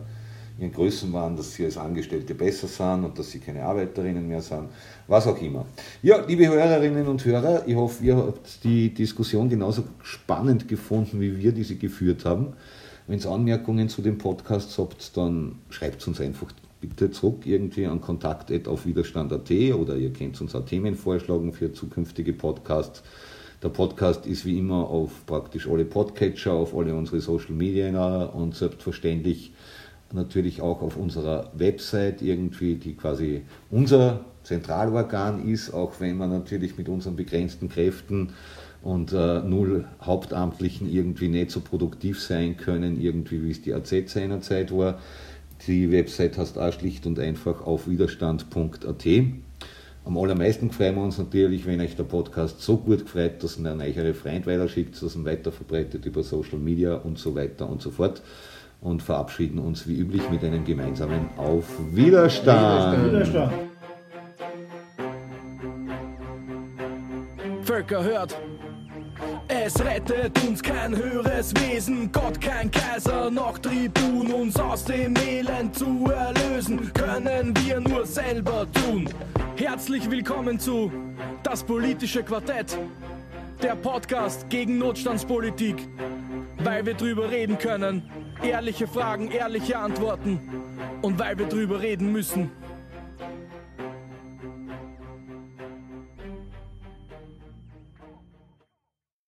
ihren Größenwahn, dass sie als Angestellte besser sind und dass sie keine Arbeiterinnen mehr sind, was auch immer. Ja, liebe Hörerinnen und Hörer, ich hoffe, ihr habt die Diskussion genauso spannend gefunden, wie wir diese geführt haben. Wenn ihr Anmerkungen zu dem Podcast habt, dann schreibt uns einfach bitte zurück irgendwie an kontakt auf widerstand.at oder ihr könnt uns auch Themen vorschlagen für zukünftige Podcasts. Der Podcast ist wie immer auf praktisch alle Podcatcher, auf alle unsere Social Media und selbstverständlich natürlich auch auf unserer Website irgendwie, die quasi unser Zentralorgan ist, auch wenn wir natürlich mit unseren begrenzten Kräften und äh, null Hauptamtlichen irgendwie nicht so produktiv sein können, irgendwie wie es die AZ seinerzeit war. Die Website heißt auch schlicht und einfach auf widerstand.at. Am allermeisten freuen wir uns natürlich, wenn euch der Podcast so gut gefreut, dass ihr an eure Freund weiterschickt, dass ihr ihn weiterverbreitet über Social Media und so weiter und so fort. Und verabschieden uns wie üblich mit einem gemeinsamen Auf Widerstand. Widerstand. Völker hört. Es rettet uns kein höheres Wesen, Gott kein Kaiser, noch Tribun, uns aus dem Elend zu erlösen, können wir nur selber tun. Herzlich willkommen zu Das politische Quartett, der Podcast gegen Notstandspolitik, weil wir drüber reden können, ehrliche Fragen, ehrliche Antworten und weil wir drüber reden müssen.